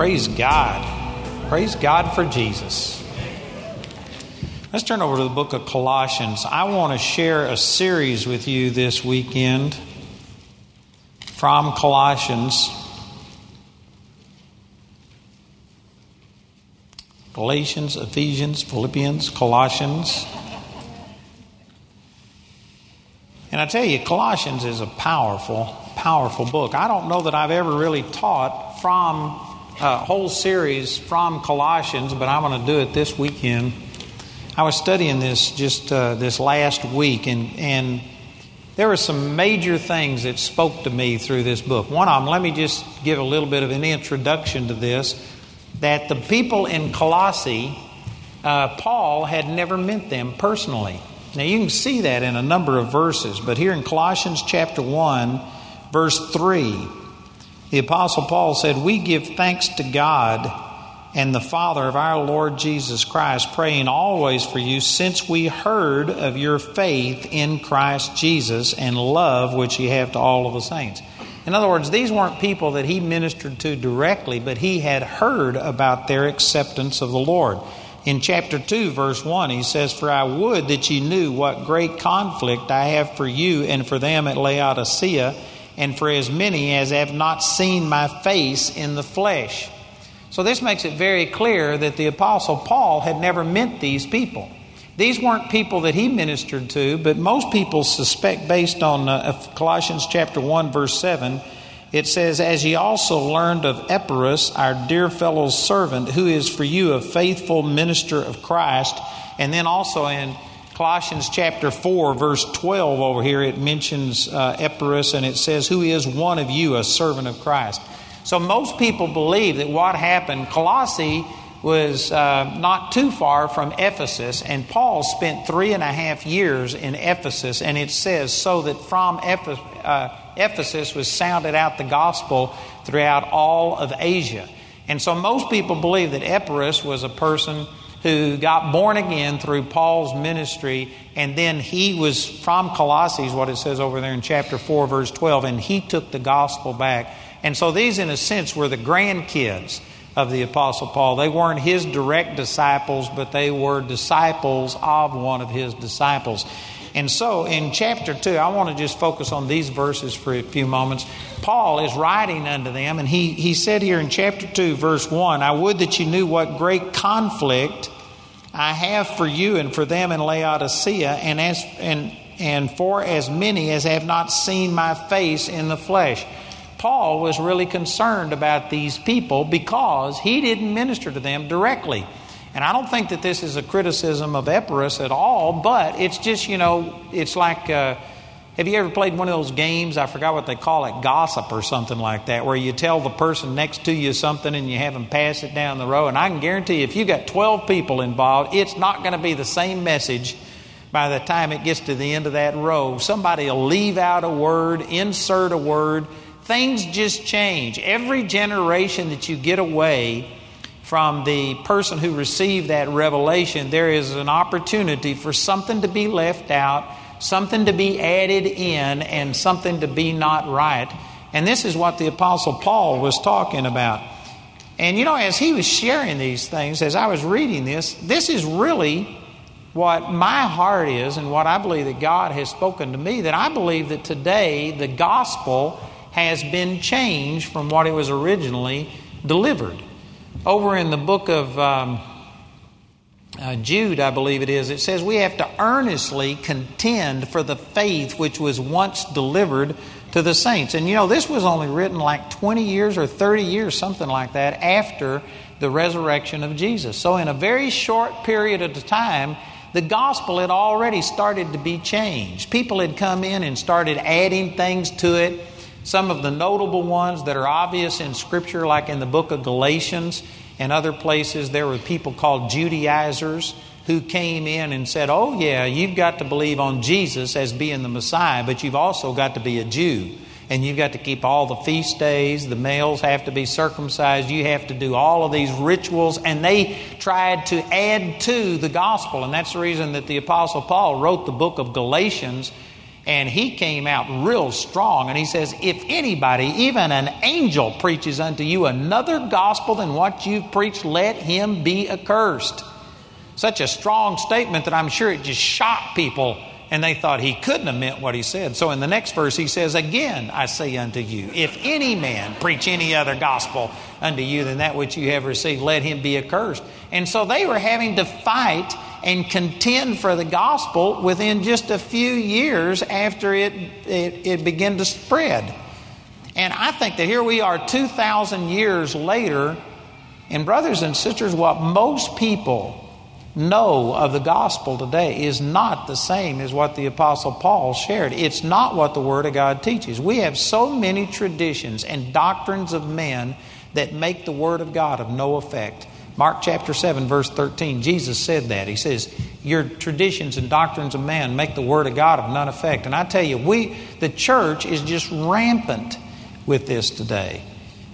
Praise God. Praise God for Jesus. Let's turn over to the book of Colossians. I want to share a series with you this weekend from Colossians. Galatians, Ephesians, Philippians, Colossians. And I tell you, Colossians is a powerful, powerful book. I don't know that I've ever really taught from a whole series from Colossians, but I'm going to do it this weekend. I was studying this just uh, this last week, and, and there were some major things that spoke to me through this book. One of them, let me just give a little bit of an introduction to this that the people in Colossae, uh, Paul had never met them personally. Now, you can see that in a number of verses, but here in Colossians chapter 1, verse 3, the Apostle Paul said, We give thanks to God and the Father of our Lord Jesus Christ, praying always for you, since we heard of your faith in Christ Jesus and love which you have to all of the saints. In other words, these weren't people that he ministered to directly, but he had heard about their acceptance of the Lord. In chapter 2, verse 1, he says, For I would that you knew what great conflict I have for you and for them at Laodicea, and for as many as have not seen my face in the flesh. So this makes it very clear that the Apostle Paul had never met these people. These weren't people that he ministered to, but most people suspect, based on uh, Colossians chapter 1, verse 7, it says, As ye also learned of Epaphras, our dear fellow servant, who is for you a faithful minister of Christ. And then also in Colossians chapter 4, verse 12 over here, it mentions uh, Epaphras and it says, Who is one of you, a servant of Christ. So most people believe that what happened, Colossae was uh, not too far from Ephesus, and Paul spent three and a half years in Ephesus, and it says, so that from Ephesus, uh, Ephesus was sounded out the gospel throughout all of Asia. And so most people believe that Epaphras was a person who got born again through Paul's ministry, and then he was from Colossae, what it says over there in chapter 4, verse 12, and he took the gospel back. And so these, in a sense, were the grandkids of the Apostle Paul. They weren't his direct disciples, but they were disciples of one of his disciples. And so in chapter 2, I want to just focus on these verses for a few moments. Paul is writing unto them, and he, he said here in chapter 2, verse 1 I would that you knew what great conflict I have for you and for them in Laodicea, and, as, and, and for as many as have not seen my face in the flesh. Paul was really concerned about these people because he didn't minister to them directly. And I don't think that this is a criticism of Epaphras at all, but it's just, you know, it's like uh, have you ever played one of those games? I forgot what they call it, gossip or something like that, where you tell the person next to you something and you have them pass it down the row. And I can guarantee you, if you got 12 people involved, it's not going to be the same message by the time it gets to the end of that row. Somebody will leave out a word, insert a word things just change. Every generation that you get away from the person who received that revelation, there is an opportunity for something to be left out, something to be added in, and something to be not right. And this is what the Apostle Paul was talking about. And you know, as he was sharing these things, as I was reading this, this is really what my heart is and what I believe that God has spoken to me. That I believe that today the gospel has been changed from what it was originally delivered. Over in the book of um, uh, Jude, I believe it is, it says we have to earnestly contend for the faith which was once delivered to the saints. And you know, this was only written like 20 years or 30 years, something like that, after the resurrection of Jesus. So, in a very short period of time, the gospel had already started to be changed. People had come in and started adding things to it. Some of the notable ones that are obvious in Scripture, like in the book of Galatians and other places, there were people called Judaizers who came in and said, Oh, yeah, you've got to believe on Jesus as being the Messiah, but you've also got to be a Jew. And you've got to keep all the feast days. The males have to be circumcised. You have to do all of these rituals. And they tried to add to the gospel. And that's the reason that the Apostle Paul wrote the book of Galatians And he came out real strong. And he says, If anybody, even an angel, preaches unto you another gospel than what you've preached, let him be accursed. Such a strong statement that I'm sure it just shocked people and they thought he couldn't have meant what he said. So in the next verse, he says, Again, I say unto you, if any man preach any other gospel unto you than that which you have received, let him be accursed. And so they were having to fight and contend for the gospel within just a few years after it, it, it began to spread. And I think that here we are 2,000 years later, and brothers and sisters, what most people know of the gospel today is not the same as what the Apostle Paul shared. It's not what the Word of God teaches. We have so many traditions and doctrines of men that make the Word of God of no effect. Mark chapter 7, verse 13, Jesus said that. He says, Your traditions and doctrines of man make the Word of God of none effect. And I tell you, we, the church, is just rampant with this today.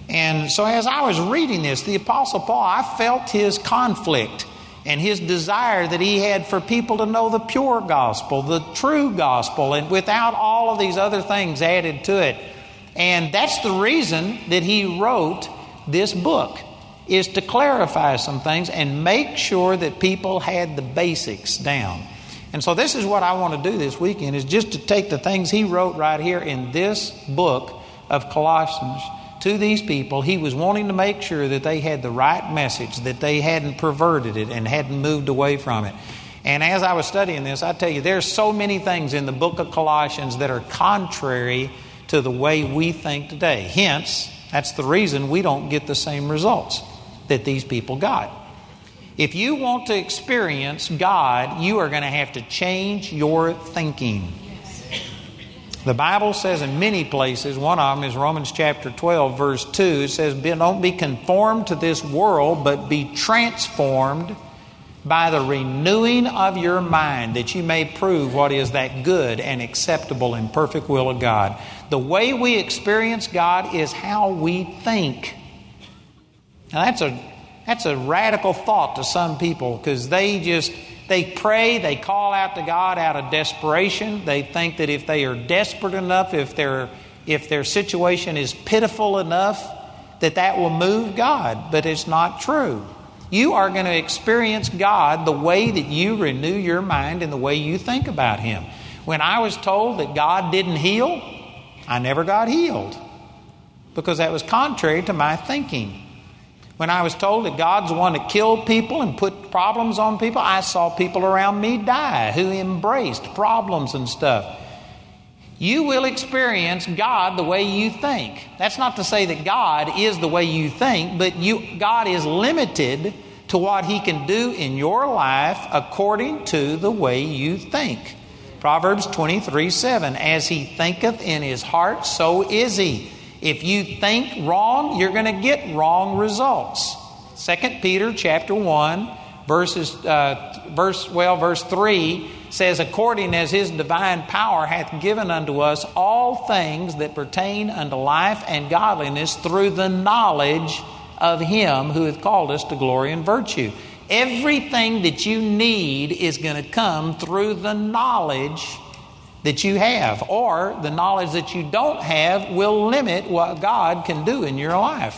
And so as I was reading this, the Apostle Paul, I felt his conflict and his desire that he had for people to know the pure gospel, the true gospel, and without all of these other things added to it. And that's the reason that he wrote this book is to clarify some things and make sure that people had the basics down. And so this is what I want to do this weekend is just to take the things he wrote right here in this book of Colossians to these people, he was wanting to make sure that they had the right message, that they hadn't perverted it and hadn't moved away from it. And as I was studying this, I tell you, there's so many things in the book of Colossians that are contrary to the way we think today. Hence, that's the reason we don't get the same results that these people got. If you want to experience God, you are going to have to change your thinking. The Bible says in many places, one of them is Romans chapter 12, verse 2, it says, Don't be conformed to this world, but be transformed by the renewing of your mind, that you may prove what is that good and acceptable and perfect will of God. The way we experience God is how we think. Now, that's a, that's a radical thought to some people because they just they pray, they call out to God out of desperation. They think that if they are desperate enough, if, their if their situation is pitiful enough, that that will move God. But it's not true. You are going to experience God the way that you renew your mind and the way you think about Him. When I was told that God didn't heal, I never got healed because that was contrary to my thinking. When I was told that God's the one that killed people and put problems on people, I saw people around me die who embraced problems and stuff. You will experience God the way you think. That's not to say that God is the way you think, but you, God is limited to what He can do in your life according to the way you think. Proverbs 23 7 As he thinketh in his heart, so is he. If you think wrong, you're going to get wrong results. 2 Peter chapter 1, verses, uh, verse, well, verse 3 says, According as his divine power hath given unto us all things that pertain unto life and godliness through the knowledge of him who hath called us to glory and virtue. Everything that you need is going to come through the knowledge that you have, or the knowledge that you don't have will limit what God can do in your life.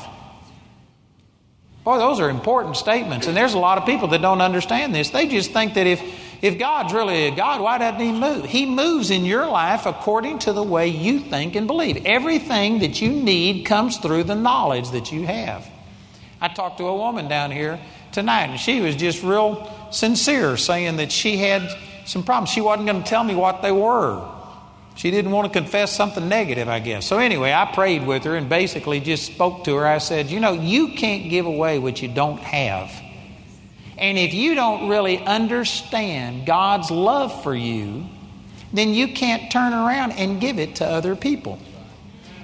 Boy, those are important statements, and there's a lot of people that don't understand this. They just think that if, if God's really a God, why doesn't He move? He moves in your life according to the way you think and believe. Everything that you need comes through the knowledge that you have. I talked to a woman down here tonight, and she was just real sincere, saying that she had some problems. She wasn't going to tell me what they were. She didn't want to confess something negative, I guess. So, anyway, I prayed with her and basically just spoke to her. I said, You know, you can't give away what you don't have. And if you don't really understand God's love for you, then you can't turn around and give it to other people.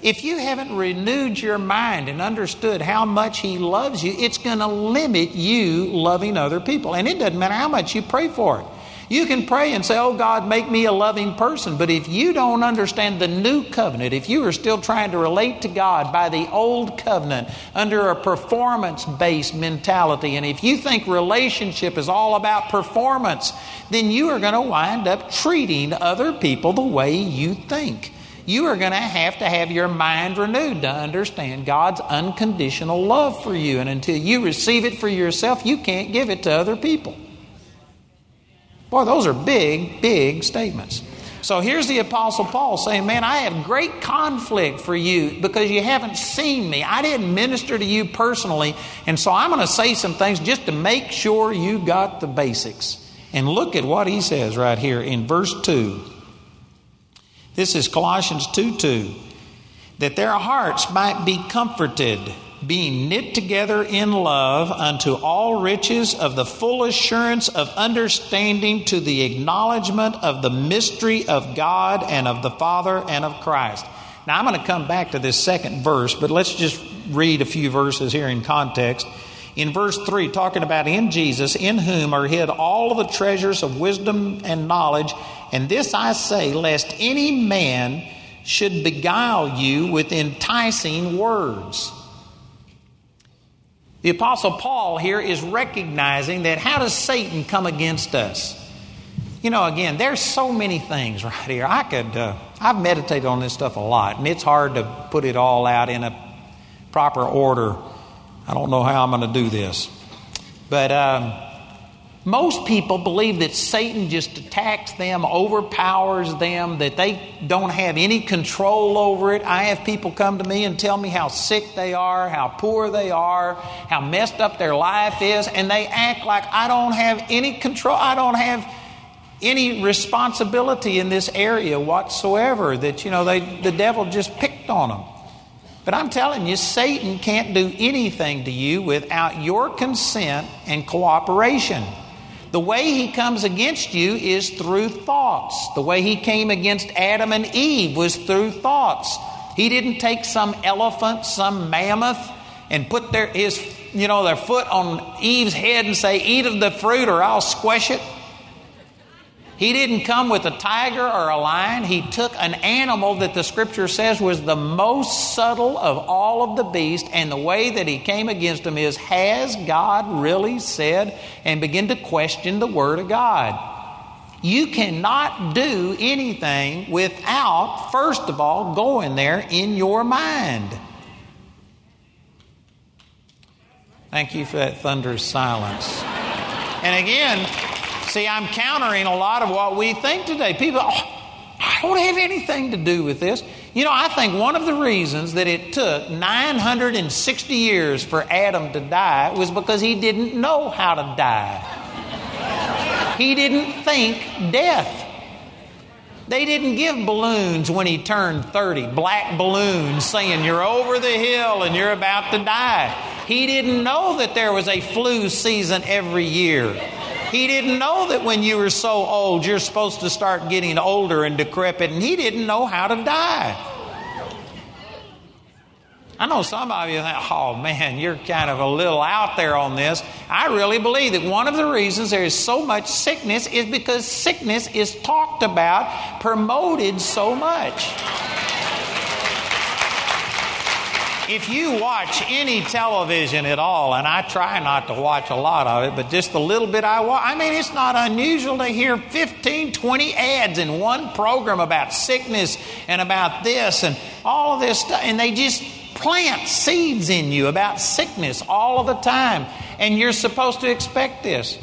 If you haven't renewed your mind and understood how much He loves you, it's going to limit you loving other people. And it doesn't matter how much you pray for it. You can pray and say, Oh God, make me a loving person. But if you don't understand the new covenant, if you are still trying to relate to God by the old covenant under a performance based mentality, and if you think relationship is all about performance, then you are going to wind up treating other people the way you think. You are going to have to have your mind renewed to understand God's unconditional love for you. And until you receive it for yourself, you can't give it to other people. Boy, those are big, big statements. So here's the Apostle Paul saying, Man, I have great conflict for you because you haven't seen me. I didn't minister to you personally. And so I'm going to say some things just to make sure you got the basics. And look at what he says right here in verse 2. This is Colossians 2 2. That their hearts might be comforted being knit together in love unto all riches of the full assurance of understanding to the acknowledgement of the mystery of God and of the Father and of Christ. Now, I'm going to come back to this second verse, but let's just read a few verses here in context. In verse 3, talking about in Jesus, in whom are hid all the treasures of wisdom and knowledge. And this I say, lest any man should beguile you with enticing words. The Apostle Paul here is recognizing that how does Satan come against us? You know, again, there's so many things right here. I could, uh, I've meditated on this stuff a lot, and it's hard to put it all out in a proper order. I don't know how I'm going to do this. But um, most people believe that Satan just attacks them, overpowers them, that they don't have any control over it. I have people come to me and tell me how sick they are, how poor they are, how messed up their life is, and they act like I don't have any control, I don't have any responsibility in this area whatsoever, that, you know, they, the devil just picked on them. But I'm telling you, Satan can't do anything to you without your consent and cooperation. The way he comes against you is through thoughts. The way he came against Adam and Eve was through thoughts. He didn't take some elephant, some mammoth, and put their his you know their foot on Eve's head and say, "Eat of the fruit, or I'll squash it." He didn't come with a tiger or a lion. He took an animal that the scripture says was the most subtle of all of the beasts, and the way that he came against them is Has God really said? And begin to question the Word of God. You cannot do anything without, first of all, going there in your mind. Thank you for that thunderous silence. And again, See, I'm countering a lot of what we think today. People, oh, I don't have anything to do with this. You know, I think one of the reasons that it took 960 years for Adam to die was because he didn't know how to die. he didn't think death. They didn't give balloons when he turned 30, black balloons saying you're over the hill and you're about to die. He didn't know that there was a flu season every year. He didn't know that when you were so old, you're supposed to start getting older and decrepit, and he didn't know how to die. I know some of you think, oh man, you're kind of a little out there on this. I really believe that one of the reasons there is so much sickness is because sickness is talked about, promoted so much. If you watch any television at all, and I try not to watch a lot of it, but just the little bit I watch, I mean, it's not unusual to hear 15, 20 ads in one program about sickness and about this and all of this stuff, and they just plant seeds in you about sickness all of the time, and you're supposed to expect this.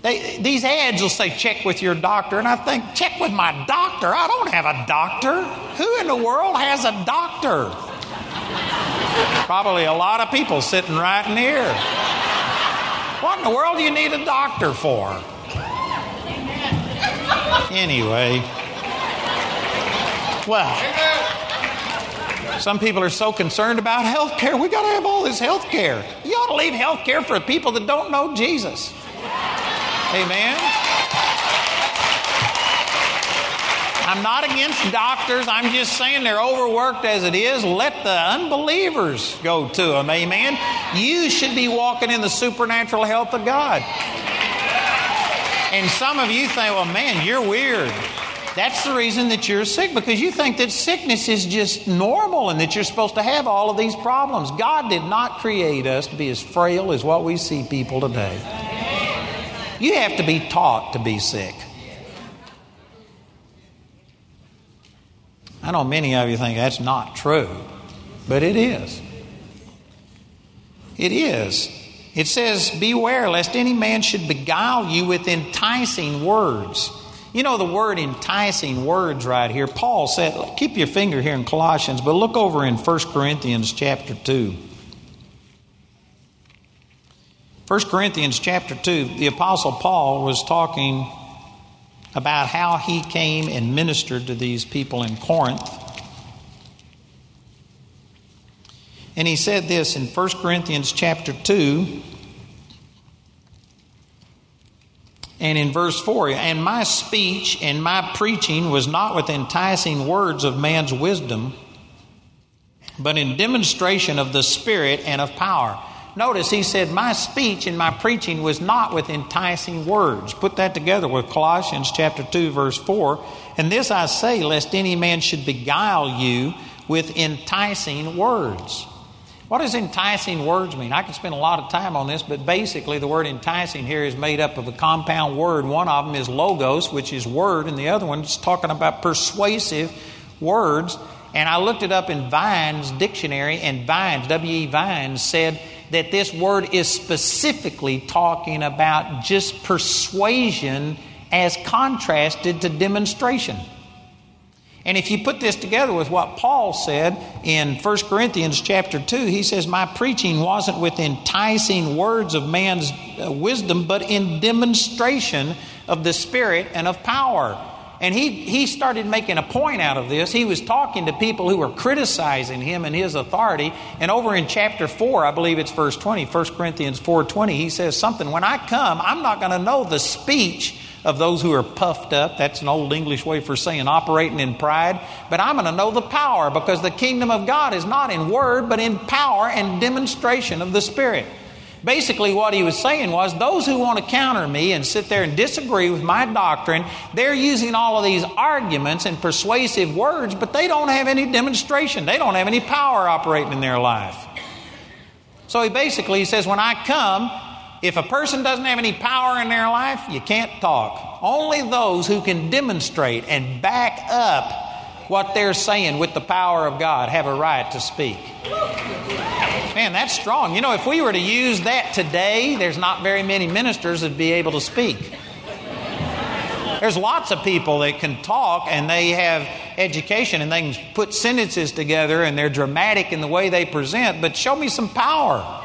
They, these ads will say, check with your doctor. And I think, check with my doctor? I don't have a doctor. Who in the world has a doctor? Probably a lot of people sitting right in here. What in the world do you need a doctor for? Anyway. Well, some people are so concerned about health care. We got to have all this health care. You ought to leave health care for people that don't know Jesus. Amen. I'm not against doctors. I'm just saying they're overworked as it is. Let the unbelievers go to them. Amen. You should be walking in the supernatural health of God. And some of you think, well, man, you're weird. That's the reason that you're sick because you think that sickness is just normal and that you're supposed to have all of these problems. God did not create us to be as frail as what we see people today. You have to be taught to be sick. I know many of you think that's not true, but it is. It is. It says, Beware lest any man should beguile you with enticing words. You know the word enticing words right here. Paul said, keep your finger here in Colossians, but look over in 1 Corinthians chapter 2. 1 Corinthians chapter 2, the Apostle Paul was talking about how he came and ministered to these people in Corinth. And he said this in 1 Corinthians chapter 2 And in verse 4, and my speech and my preaching was not with enticing words of man's wisdom, but in demonstration of the Spirit and of power. Notice he said, My speech and my preaching was not with enticing words. Put that together with Colossians chapter 2, verse 4. And this I say, lest any man should beguile you with enticing words. What does enticing words mean? I could spend a lot of time on this, but basically, the word enticing here is made up of a compound word. One of them is logos, which is word, and the other one is talking about persuasive words. And I looked it up in Vine's dictionary, and Vine's, W.E. Vines, said that this word is specifically talking about just persuasion as contrasted to demonstration. And if you put this together with what Paul said in 1 Corinthians chapter 2, he says, My preaching wasn't with enticing words of man's uh, wisdom, but in demonstration of the Spirit and of power. And he, he started making a point out of this. He was talking to people who were criticizing him and his authority. And over in chapter 4, I believe it's verse 20, 1 Corinthians 4.20, he says something, When I come, I'm not going to know the speech of those who are puffed up. That's an old English way for saying operating in pride. But I'm going to know the power because the kingdom of God is not in word, but in power and demonstration of the Spirit. Basically, what he was saying was those who want to counter me and sit there and disagree with my doctrine, they're using all of these arguments and persuasive words, but they don't have any demonstration. They don't have any power operating in their life. So he basically says, When I come, if a person doesn't have any power in their life, you can't talk. Only those who can demonstrate and back up what they're saying with the power of God have a right to speak. Man, that's strong. You know, if we were to use that today, there's not very many ministers that'd be able to speak. There's lots of people that can talk and they have education and they can put sentences together and they're dramatic in the way they present, but show me some power.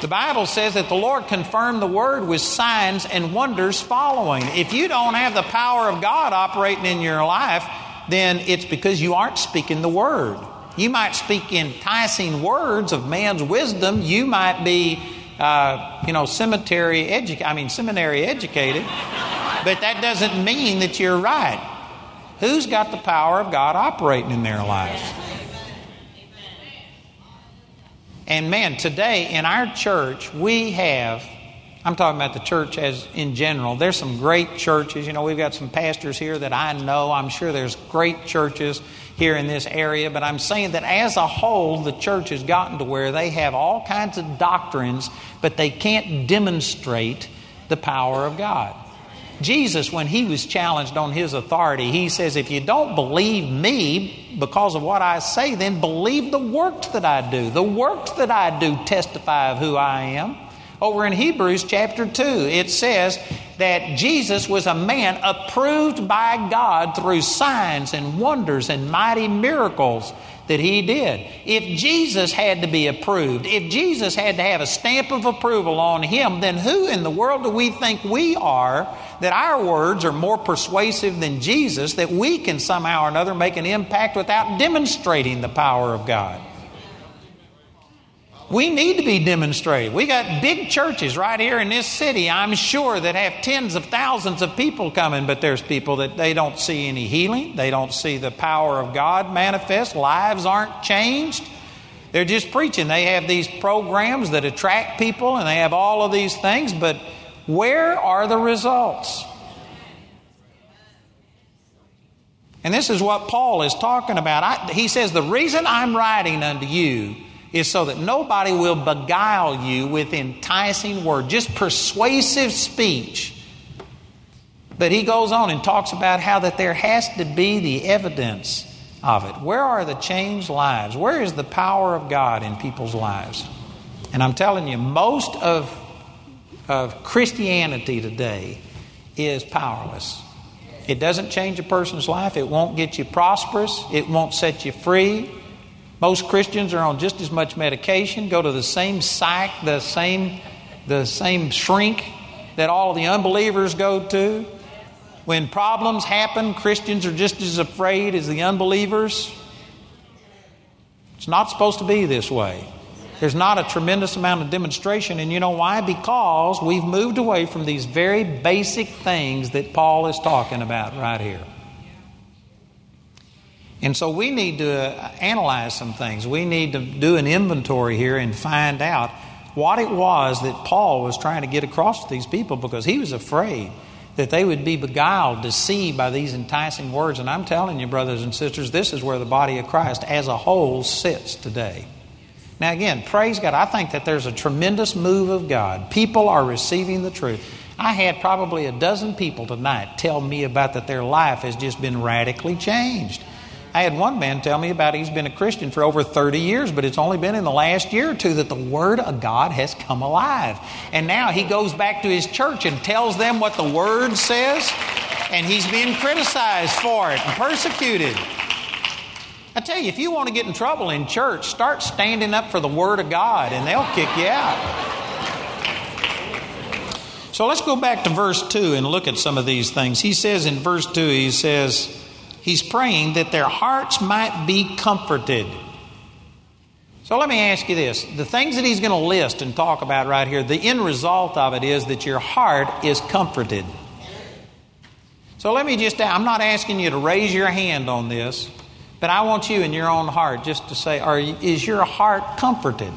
The Bible says that the Lord confirmed the word with signs and wonders following. If you don't have the power of God operating in your life, then it's because you aren't speaking the word. You might speak enticing words of man's wisdom. You might be, uh, you know, cemetery educated. I mean, seminary educated, but that doesn't mean that you're right. Who's got the power of God operating in their lives? And man, today in our church, we have, I'm talking about the church as in general, there's some great churches. You know, we've got some pastors here that I know. I'm sure there's great churches here in this area, but I'm saying that as a whole, the church has gotten to where they have all kinds of doctrines, but they can't demonstrate the power of God. Jesus, when he was challenged on his authority, he says, If you don't believe me because of what I say, then believe the works that I do. The works that I do testify of who I am. Over in Hebrews chapter 2, it says that Jesus was a man approved by God through signs and wonders and mighty miracles that he did. If Jesus had to be approved, if Jesus had to have a stamp of approval on him, then who in the world do we think we are that our words are more persuasive than Jesus, that we can somehow or another make an impact without demonstrating the power of God? We need to be demonstrated. We got big churches right here in this city, I'm sure, that have tens of thousands of people coming, but there's people that they don't see any healing. They don't see the power of God manifest. Lives aren't changed. They're just preaching. They have these programs that attract people and they have all of these things, but Where are the results? And this is what Paul is talking about. I, he says, The reason I'm writing unto you is so that nobody will beguile you with enticing words, just persuasive speech. But he goes on and talks about how that there has to be the evidence of it. Where are the changed lives? Where is the power of God in people's lives? And I'm telling you, most of, of Christianity today is powerless. It doesn't change a person's life. It won't get you prosperous. It won't set you free. Most Christians are on just as much medication, go to the same psych, the same, the same shrink that all the unbelievers go to. When problems happen, Christians are just as afraid as the unbelievers. It's not supposed to be this way. There's not a tremendous amount of demonstration. And you know why? Because we've moved away from these very basic things that Paul is talking about right here. And so we need to analyze some things. We need to do an inventory here and find out what it was that Paul was trying to get across to these people because he was afraid that they would be beguiled, deceived by these enticing words. And I'm telling you, brothers and sisters, this is where the body of Christ as a whole sits today. Now, again, praise God. I think that there's a tremendous move of God. People are receiving the truth. I had probably a dozen people tonight tell me about that their life has just been radically changed. I had one man tell me about he's been a Christian for over 30 years, but it's only been in the last year or two that the Word of God has come alive. And now he goes back to his church and tells them what the Word says, and he's being criticized for it and persecuted. I tell you, if you want to get in trouble in church, start standing up for the Word of God, and they'll kick you out. So let's go back to verse 2 and look at some of these things. He says in verse 2, he says, He's praying that their hearts might be comforted. So let me ask you this the things that he's going to list and talk about right here, the end result of it is that your heart is comforted. So let me just, I'm not asking you to raise your hand on this, but I want you in your own heart just to say, are, is your heart comforted?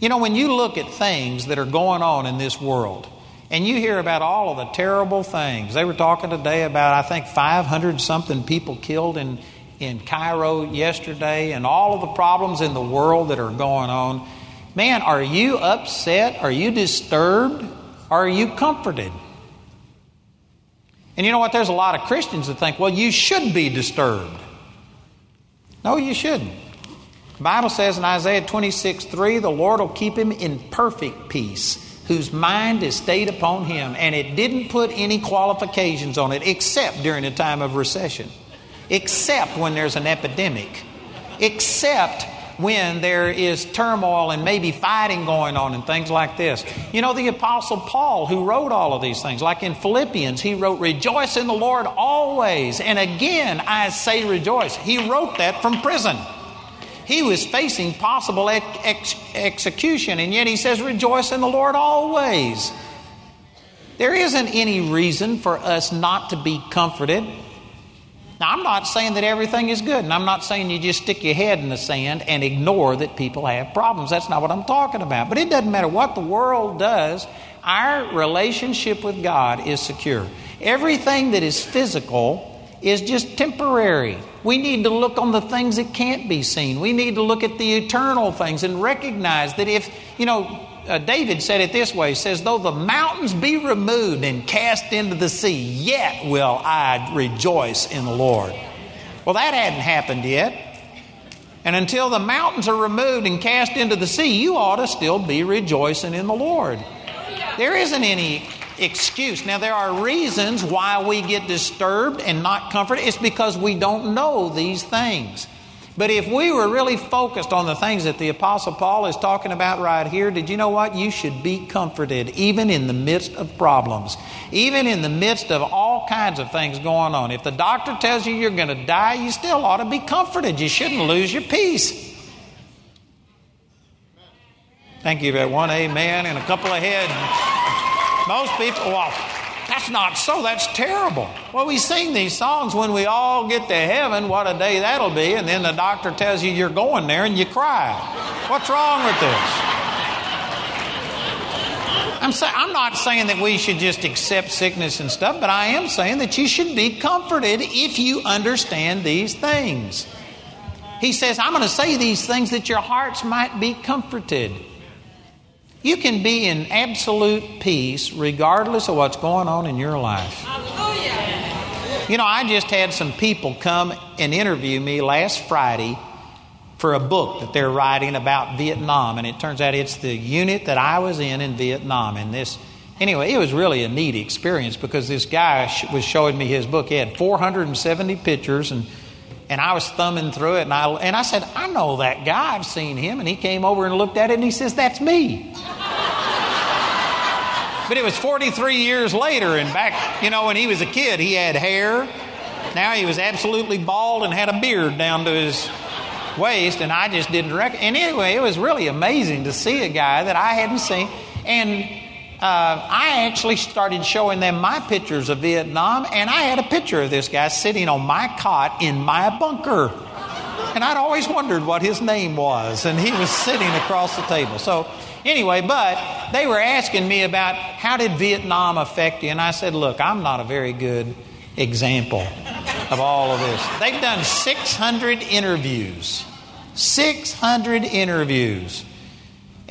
You know, when you look at things that are going on in this world, and you hear about all of the terrible things. They were talking today about, I think, 500 something people killed in, in Cairo yesterday, and all of the problems in the world that are going on. Man, are you upset? Are you disturbed? Are you comforted? And you know what? There's a lot of Christians that think, well, you should be disturbed. No, you shouldn't. The Bible says in Isaiah 26 3, the Lord will keep him in perfect peace whose mind is stayed upon him. And it didn't put any qualifications on it except during a time of recession, except when there's an epidemic, except when there is turmoil and maybe fighting going on and things like this. You know, the Apostle Paul, who wrote all of these things, like in Philippians, he wrote, Rejoice in the Lord always. And again, I say rejoice. He wrote that from prison. He was facing possible ex- execution, and yet he says, Rejoice in the Lord always. There isn't any reason for us not to be comforted. Now, I'm not saying that everything is good, and I'm not saying you just stick your head in the sand and ignore that people have problems. That's not what I'm talking about. But it doesn't matter what the world does, our relationship with God is secure. Everything that is physical is just temporary. We need to look on the things that can't be seen. We need to look at the eternal things and recognize that if, you know, uh, David said it this way he says, Though the mountains be removed and cast into the sea, yet will I rejoice in the Lord. Well, that hadn't happened yet. And until the mountains are removed and cast into the sea, you ought to still be rejoicing in the Lord. There isn't any excuse. Now, there are reasons why we get disturbed and not comforted. It's because we don't know these things. But if we were really focused on the things that the Apostle Paul is talking about right here, did you know what? You should be comforted even in the midst of problems, even in the midst of all kinds of things going on. If the doctor tells you you're going to die, you still ought to be comforted. You shouldn't lose your peace. Thank you, everyone. Amen. And a couple of heads. Most people, well, that's not so. That's terrible. Well, we sing these songs when we all get to heaven. What a day that'll be. And then the doctor tells you you're going there and you cry. What's wrong with this? I'm, say, I'm not saying that we should just accept sickness and stuff, but I am saying that you should be comforted if you understand these things. He says, I'm going to say these things that your hearts might be comforted. You can be in absolute peace regardless of what's going on in your life. You know, I just had some people come and interview me last Friday for a book that they're writing about Vietnam, and it turns out it's the unit that I was in in Vietnam. And this, anyway, it was really a neat experience because this guy was showing me his book. He had 470 pictures, and and I was thumbing through it, and I and I said, I know that guy. I've seen him, and he came over and looked at it, and he says, That's me. But it was 43 years later, and back, you know, when he was a kid, he had hair. Now he was absolutely bald and had a beard down to his waist, and I just didn't reckon. And anyway, it was really amazing to see a guy that I hadn't seen. And uh, I actually started showing them my pictures of Vietnam, and I had a picture of this guy sitting on my cot in my bunker. And I'd always wondered what his name was, and he was sitting across the table. So Anyway, but they were asking me about how did Vietnam affect you? And I said, look, I'm not a very good example of all of this. They've done 600 interviews. 600 interviews.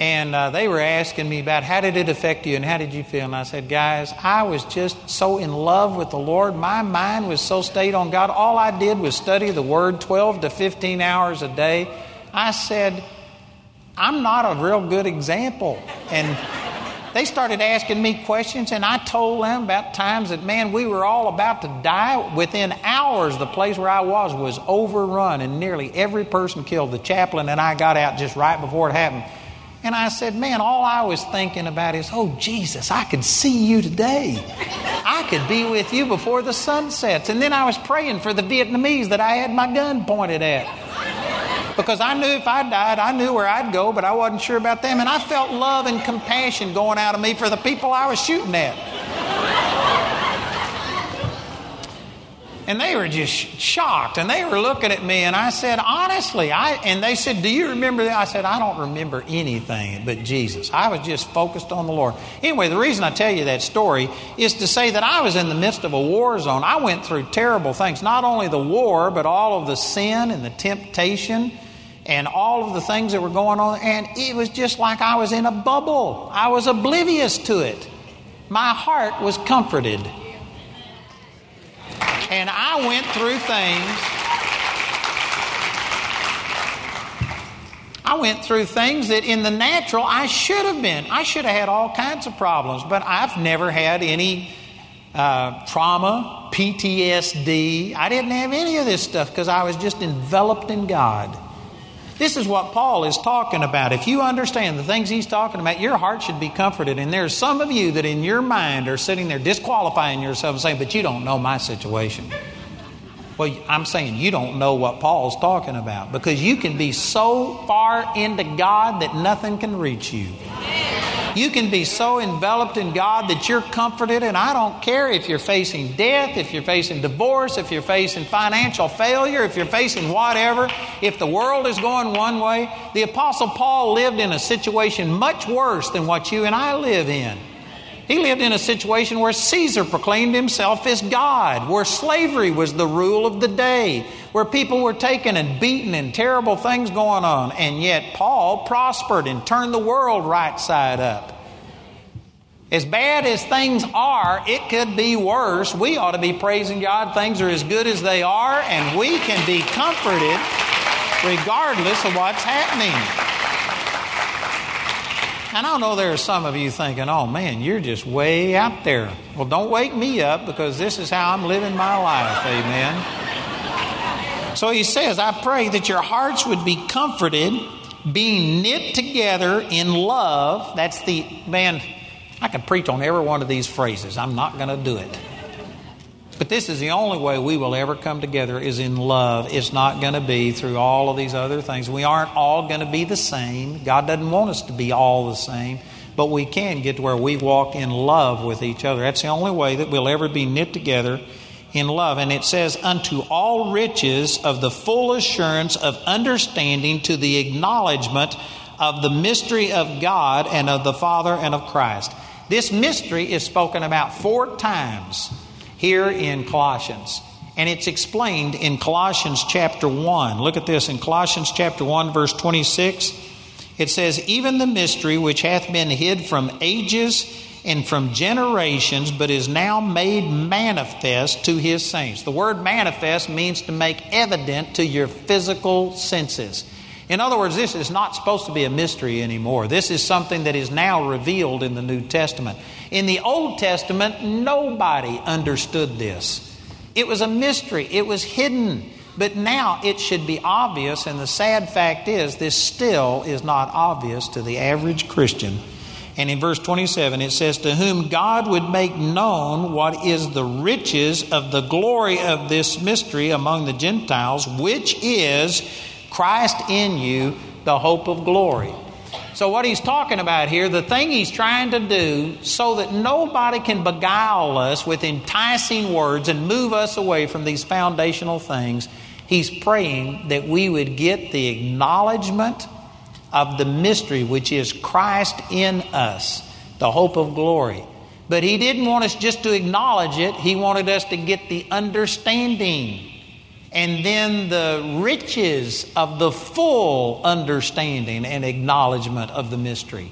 And uh, they were asking me about how did it affect you and how did you feel? And I said, guys, I was just so in love with the Lord. My mind was so stayed on God. All I did was study the Word 12 to 15 hours a day. I said, I'm not a real good example. And they started asking me questions, and I told them about times that, man, we were all about to die. Within hours, the place where I was was overrun, and nearly every person killed. The chaplain and I got out just right before it happened. And I said, man, all I was thinking about is, oh, Jesus, I could see you today. I could be with you before the sun sets. And then I was praying for the Vietnamese that I had my gun pointed at because I knew if I died, I knew where I'd go, but I wasn't sure about them. And I felt love and compassion going out of me for the people I was shooting at. And they were just shocked and they were looking at me and I said, honestly, I and they said, Do you remember that? I said, I don't remember anything but Jesus. I was just focused on the Lord. Anyway, the reason I tell you that story is to say that I was in the midst of a war zone. I went through terrible things, not only the war, but all of the sin and the temptation and all of the things that were going on. And it was just like I was in a bubble. I was oblivious to it. My heart was comforted. And I went through things. I went through things that in the natural I should have been. I should have had all kinds of problems, but I've never had any uh, trauma, PTSD. I didn't have any of this stuff because I was just enveloped in God. This is what Paul is talking about. If you understand the things he's talking about, your heart should be comforted. And there's some of you that in your mind are sitting there disqualifying yourself and saying, But you don't know my situation. Well, I'm saying you don't know what Paul's talking about because you can be so far into God that nothing can reach you. You can be so enveloped in God that you're comforted, and I don't care if you're facing death, if you're facing divorce, if you're facing financial failure, if you're facing whatever, if the world is going one way. The Apostle Paul lived in a situation much worse than what you and I live in. He lived in a situation where Caesar proclaimed himself as God, where slavery was the rule of the day, where people were taken and beaten and terrible things going on. And yet Paul prospered and turned the world right side up. As bad as things are, it could be worse. We ought to be praising God. Things are as good as they are, and we can be comforted regardless of what's happening. And I know there are some of you thinking, oh man, you're just way out there. Well, don't wake me up because this is how I'm living my life. Amen. So he says, I pray that your hearts would be comforted, being knit together in love. That's the, man, I could preach on every one of these phrases. I'm not going to do it. But this is the only way we will ever come together is in love. It's not going to be through all of these other things. We aren't all going to be the same. God doesn't want us to be all the same. But we can get to where we walk in love with each other. That's the only way that we'll ever be knit together in love. And it says, unto all riches of the full assurance of understanding to the acknowledgement of the mystery of God and of the Father and of Christ. This mystery is spoken about four times here in Colossians. And it's explained in Colossians chapter 1. Look at this in Colossians chapter 1, verse 26. It says, Even the mystery which hath been hid from ages and from generations, but is now made manifest to his saints. The word manifest means to make evident to your physical senses. In other words, this is not supposed to be a mystery anymore. This is something that is now revealed in the New Testament. In the Old Testament, nobody understood this. It was a mystery, it was hidden. But now it should be obvious, and the sad fact is, this still is not obvious to the average Christian. And in verse 27, it says, To whom God would make known what is the riches of the glory of this mystery among the Gentiles, which is Christ in you, the hope of glory. So, what he's talking about here, the thing he's trying to do so that nobody can beguile us with enticing words and move us away from these foundational things, he's praying that we would get the acknowledgement of the mystery which is Christ in us, the hope of glory. But he didn't want us just to acknowledge it, he wanted us to get the understanding and then the riches of the full understanding and acknowledgement of the mystery.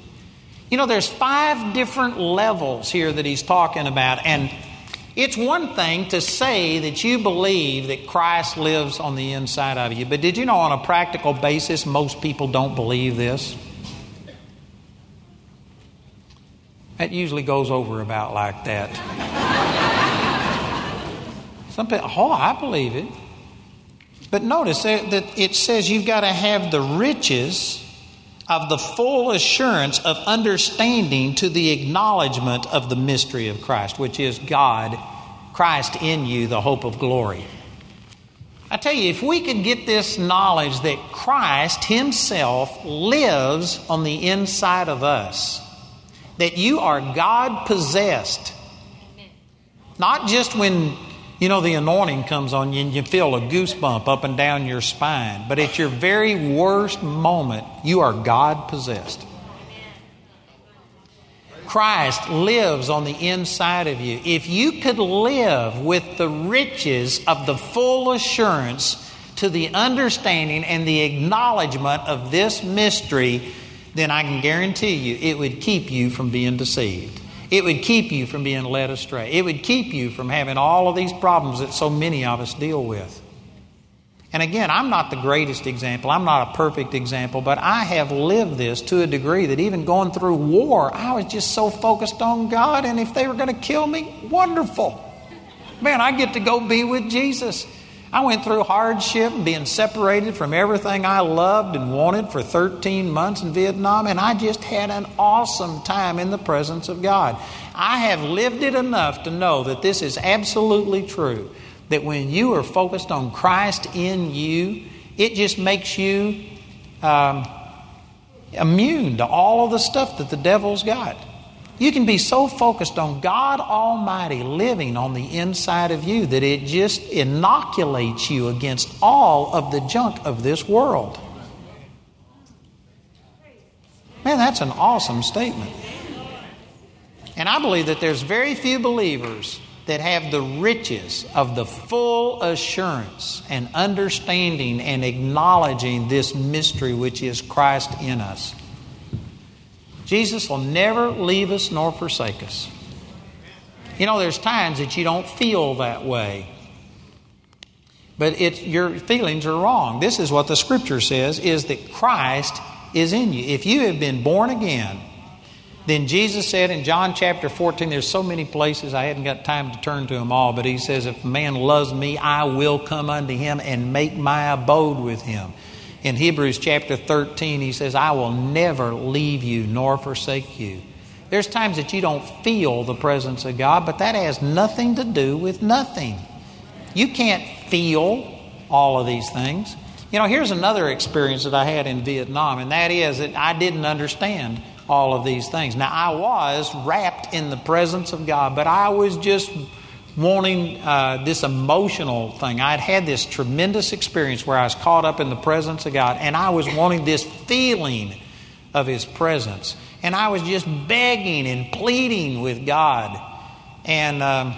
You know, there's five different levels here that he's talking about, and it's one thing to say that you believe that Christ lives on the inside of you, but did you know on a practical basis, most people don't believe this? That usually goes over about like that. Some people, oh, I believe it. But notice that it says you've got to have the riches of the full assurance of understanding to the acknowledgement of the mystery of Christ, which is God, Christ in you, the hope of glory. I tell you, if we could get this knowledge that Christ Himself lives on the inside of us, that you are God possessed, not just when you know, the anointing comes on you and you feel a goosebump up and down your spine. But at your very worst moment, you are God possessed. Christ lives on the inside of you. If you could live with the riches of the full assurance to the understanding and the acknowledgement of this mystery, then I can guarantee you it would keep you from being deceived. It would keep you from being led astray. It would keep you from having all of these problems that so many of us deal with. And again, I'm not the greatest example. I'm not a perfect example, but I have lived this to a degree that even going through war, I was just so focused on God, and if they were going to kill me, wonderful. Man, I get to go be with Jesus. I went through hardship and being separated from everything I loved and wanted for 13 months in Vietnam, and I just had an awesome time in the presence of God. I have lived it enough to know that this is absolutely true. That when you are focused on Christ in you, it just makes you um, immune to all of the stuff that the devil's got. You can be so focused on God Almighty living on the inside of you that it just inoculates you against all of the junk of this world. Man, that's an awesome statement. And I believe that there's very few believers that have the riches of the full assurance and understanding and acknowledging this mystery which is Christ in us. Jesus will never leave us nor forsake us. You know, there's times that you don't feel that way. But it, your feelings are wrong. This is what the scripture says is that Christ is in you. If you have been born again, then Jesus said in John chapter 14, there's so many places, I hadn't got time to turn to them all, but he says, If a man loves me, I will come unto him and make my abode with him. In Hebrews chapter 13, he says, I will never leave you nor forsake you. There's times that you don't feel the presence of God, but that has nothing to do with nothing. You can't feel all of these things. You know, here's another experience that I had in Vietnam, and that is that I didn't understand all of these things. Now, I was wrapped in the presence of God, but I was just wanting uh, this emotional thing. I'd had this tremendous experience where I was caught up in the presence of God, and I was wanting this feeling of His presence. And I was just begging and pleading with God. And um,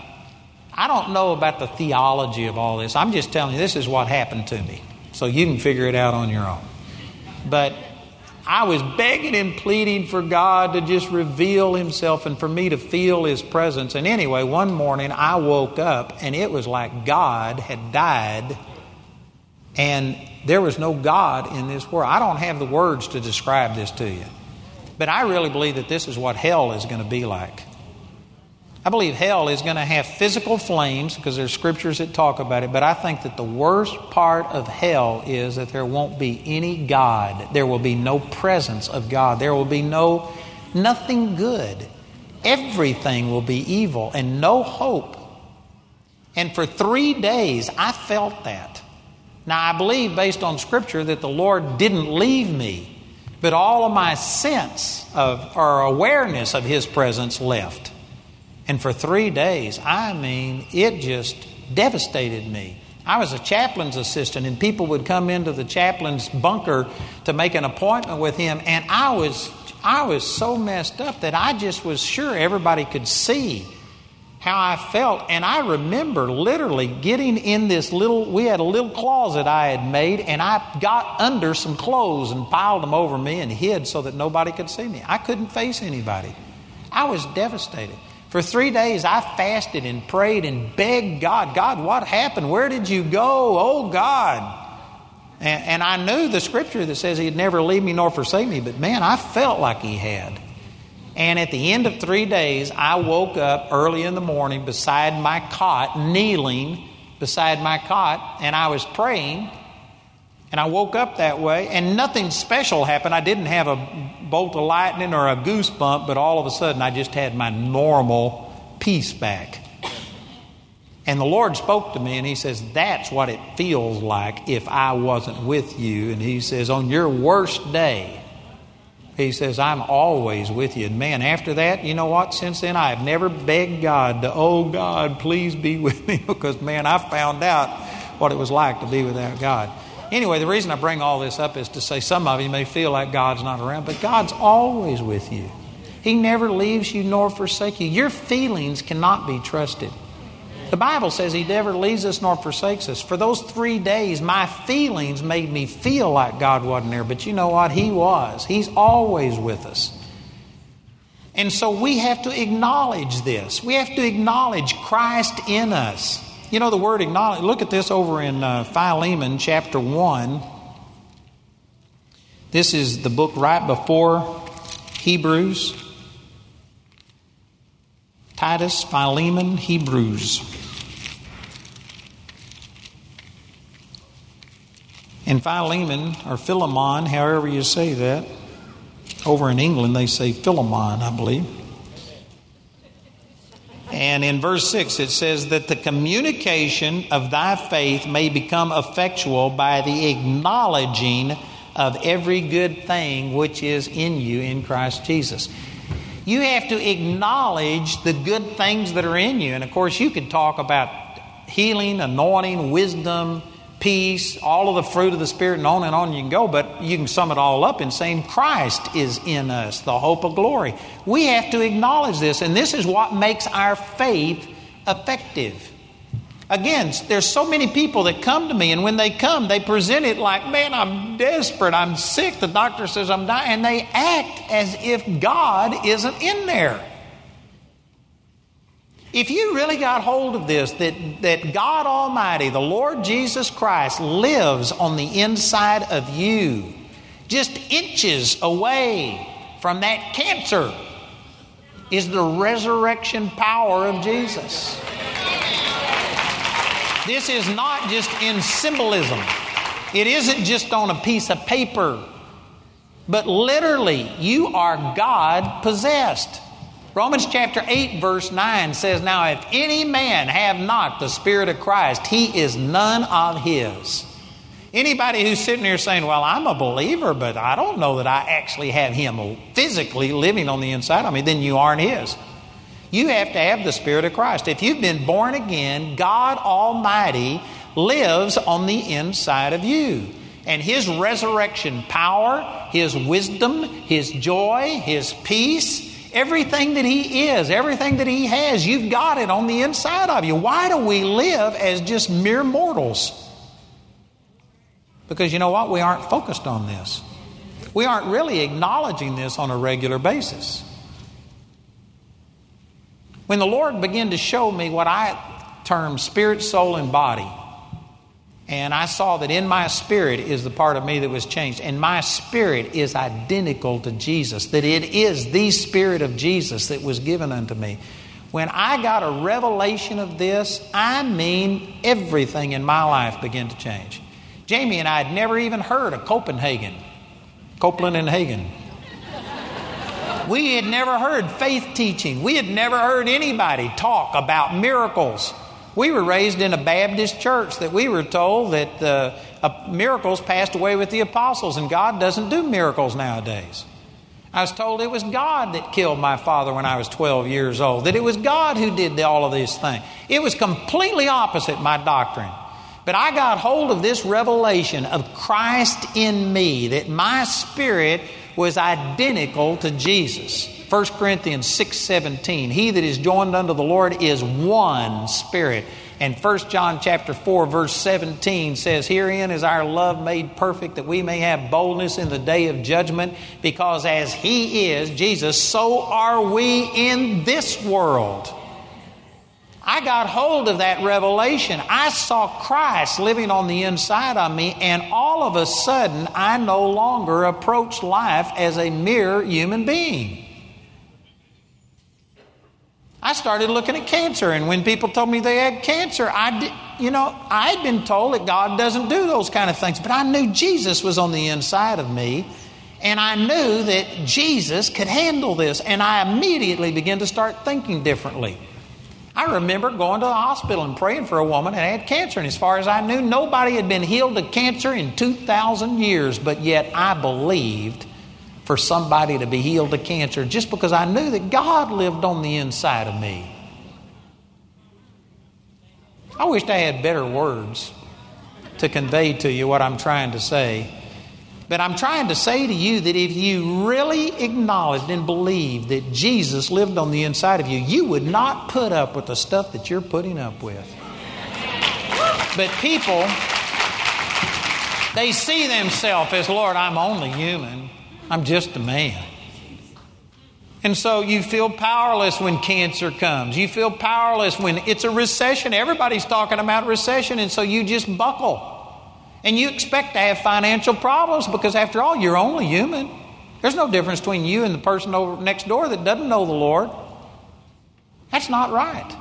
I don't know about the theology of all this. I'm just telling you, this is what happened to me. So you can figure it out on your own. But I was begging and pleading for God to just reveal Himself and for me to feel His presence. And anyway, one morning I woke up and it was like God had died and there was no God in this world. I don't have the words to describe this to you. But I really believe that this is what hell is going to be like. I believe hell is going to have physical flames because there's scriptures that talk about it, but I think that the worst part of hell is that there won't be any God. There will be no presence of God. There will be no nothing good. Everything will be evil and no hope. And for 3 days I felt that. Now I believe based on scripture that the Lord didn't leave me, but all of my sense of or awareness of his presence left. And for three days, I mean, it just devastated me. I was a chaplain's assistant, and people would come into the chaplain's bunker to make an appointment with him, and I was, I was so messed up that I just was sure everybody could see how I felt. And I remember literally getting in this little, we had a little closet I had made, and I got under some clothes and piled them over me and hid so that nobody could see me. I couldn't face anybody. I was devastated. For three days, I fasted and prayed and begged God, God, what happened? Where did you go? Oh, God. And, and I knew the scripture that says He'd never leave me nor forsake me, but man, I felt like He had. And at the end of three days, I woke up early in the morning beside my cot, kneeling beside my cot, and I was praying. And I woke up that way, and nothing special happened. I didn't have a bolt of lightning or a goosebump, but all of a sudden I just had my normal peace back. And the Lord spoke to me, and He says, That's what it feels like if I wasn't with you. And He says, On your worst day, He says, I'm always with you. And man, after that, you know what? Since then, I have never begged God to, Oh God, please be with me, because man, I found out what it was like to be without God. Anyway, the reason I bring all this up is to say some of you may feel like God's not around, but God's always with you. He never leaves you nor forsakes you. Your feelings cannot be trusted. The Bible says He never leaves us nor forsakes us. For those three days, my feelings made me feel like God wasn't there, but you know what? He was. He's always with us. And so we have to acknowledge this. We have to acknowledge Christ in us. You know, the word acknowledge, look at this over in uh, Philemon chapter 1. This is the book right before Hebrews. Titus, Philemon, Hebrews. And Philemon, or Philemon, however you say that, over in England they say Philemon, I believe. And in verse 6, it says that the communication of thy faith may become effectual by the acknowledging of every good thing which is in you in Christ Jesus. You have to acknowledge the good things that are in you. And of course, you could talk about healing, anointing, wisdom, peace, all of the fruit of the Spirit, and on and on you can go, but you can sum it all up in saying Christ is in us, the hope of glory. We have to acknowledge this, and this is what makes our faith effective. Again, there's so many people that come to me, and when they come, they present it like, man, I'm desperate, I'm sick, the doctor says I'm dying, and they act as if God isn't in there. If you really got hold of this, that, that God Almighty, the Lord Jesus Christ, lives on the inside of you, just inches away from that cancer, is the resurrection power of Jesus. This is not just in symbolism, it isn't just on a piece of paper, but literally, you are God possessed. Romans chapter 8, verse 9 says, Now if any man have not the Spirit of Christ, he is none of his. Anybody who's sitting here saying, Well, I'm a believer, but I don't know that I actually have him physically living on the inside of me, then you aren't his. You have to have the Spirit of Christ. If you've been born again, God Almighty lives on the inside of you. And His resurrection power His wisdom, His joy, His peace, everything that He is, everything that He has, you've got it on the inside of you. Why do we live as just mere mortals? Because you know what? We aren't focused on this. We aren't really acknowledging this on a regular basis. When the Lord began to show me what I term spirit, soul, and body, and I saw that in my spirit is the part of me that was changed, and my spirit is identical to Jesus, that it is the spirit of Jesus that was given unto me. When I got a revelation of this, I mean everything in my life began to change. Jamie and I had never even heard of Copenhagen, Copeland and Hagin. We had never heard faith teaching. We had never heard anybody talk about miracles. We were raised in a Baptist church that we were told that uh, uh, miracles passed away with the apostles, and God doesn't do miracles nowadays. I was told it was God that killed my father when I was 12 years old, that it was God who did all of these things. It was completely opposite my doctrine. But I got hold of this revelation of Christ in me, that my spirit was identical to Jesus. 1 Corinthians 6:17 He that is joined unto the Lord is one spirit. And 1 John chapter 4 verse 17 says herein is our love made perfect that we may have boldness in the day of judgment because as he is Jesus so are we in this world. I got hold of that revelation. I saw Christ living on the inside of me, and all of a sudden, I no longer approached life as a mere human being. I started looking at cancer, and when people told me they had cancer, I did, you know, I'd been told that God doesn't do those kind of things, but I knew Jesus was on the inside of me, and I knew that Jesus could handle this, and I immediately began to start thinking differently. I remember going to the hospital and praying for a woman that had cancer, and as far as I knew, nobody had been healed of cancer in 2,000 years, but yet I believed for somebody to be healed of cancer just because I knew that God lived on the inside of me. I wished I had better words to convey to you what I'm trying to say. But I'm trying to say to you that if you really acknowledged and believed that Jesus lived on the inside of you, you would not put up with the stuff that you're putting up with. But people, they see themselves as, Lord, I'm only human, I'm just a man. And so you feel powerless when cancer comes. You feel powerless when it's a recession. Everybody's talking about recession, and so you just buckle. And you expect to have financial problems because, after all, you're only human. There's no difference between you and the person over next door that doesn't know the Lord. That's not right.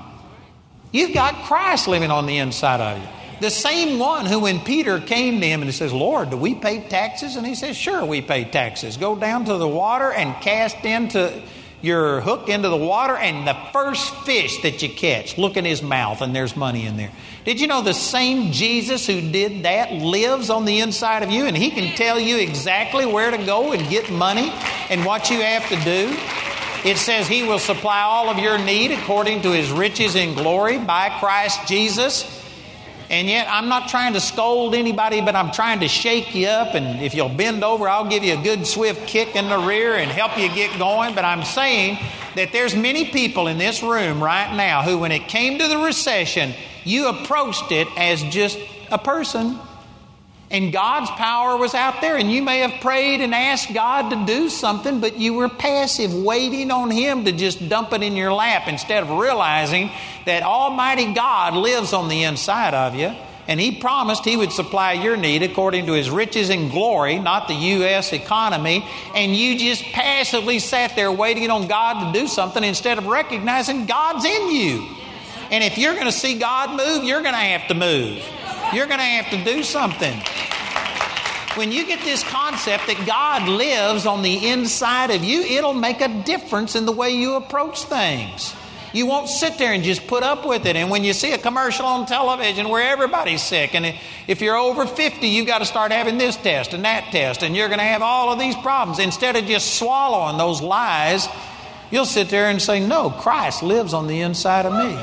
You've got Christ living on the inside of you. The same one who, when Peter came to him and he says, Lord, do we pay taxes? And he says, Sure, we pay taxes. Go down to the water and cast into your hook into the water, and the first fish that you catch, look in his mouth, and there's money in there. Did you know the same Jesus who did that lives on the inside of you, and he can tell you exactly where to go and get money and what you have to do? It says he will supply all of your need according to his riches in glory by Christ Jesus. And yet, I'm not trying to scold anybody, but I'm trying to shake you up. And if you'll bend over, I'll give you a good swift kick in the rear and help you get going. But I'm saying that there's many people in this room right now who, when it came to the recession, you approached it as just a person and God's power was out there, and you may have prayed and asked God to do something, but you were passive, waiting on Him to just dump it in your lap instead of realizing that Almighty God lives on the inside of you. And He promised He would supply your need according to His riches and glory, not the U.S. economy. And you just passively sat there waiting on God to do something instead of recognizing God's in you. And if you're going to see God move, you're going to have to move. You're going to have to do something. When you get this concept that God lives on the inside of you, it'll make a difference in the way you approach things. You won't sit there and just put up with it. And when you see a commercial on television where everybody's sick, and if you're over 50, you've got to start having this test and that test, and you're going to have all of these problems. Instead of just swallowing those lies, you'll sit there and say, No, Christ lives on the inside of me.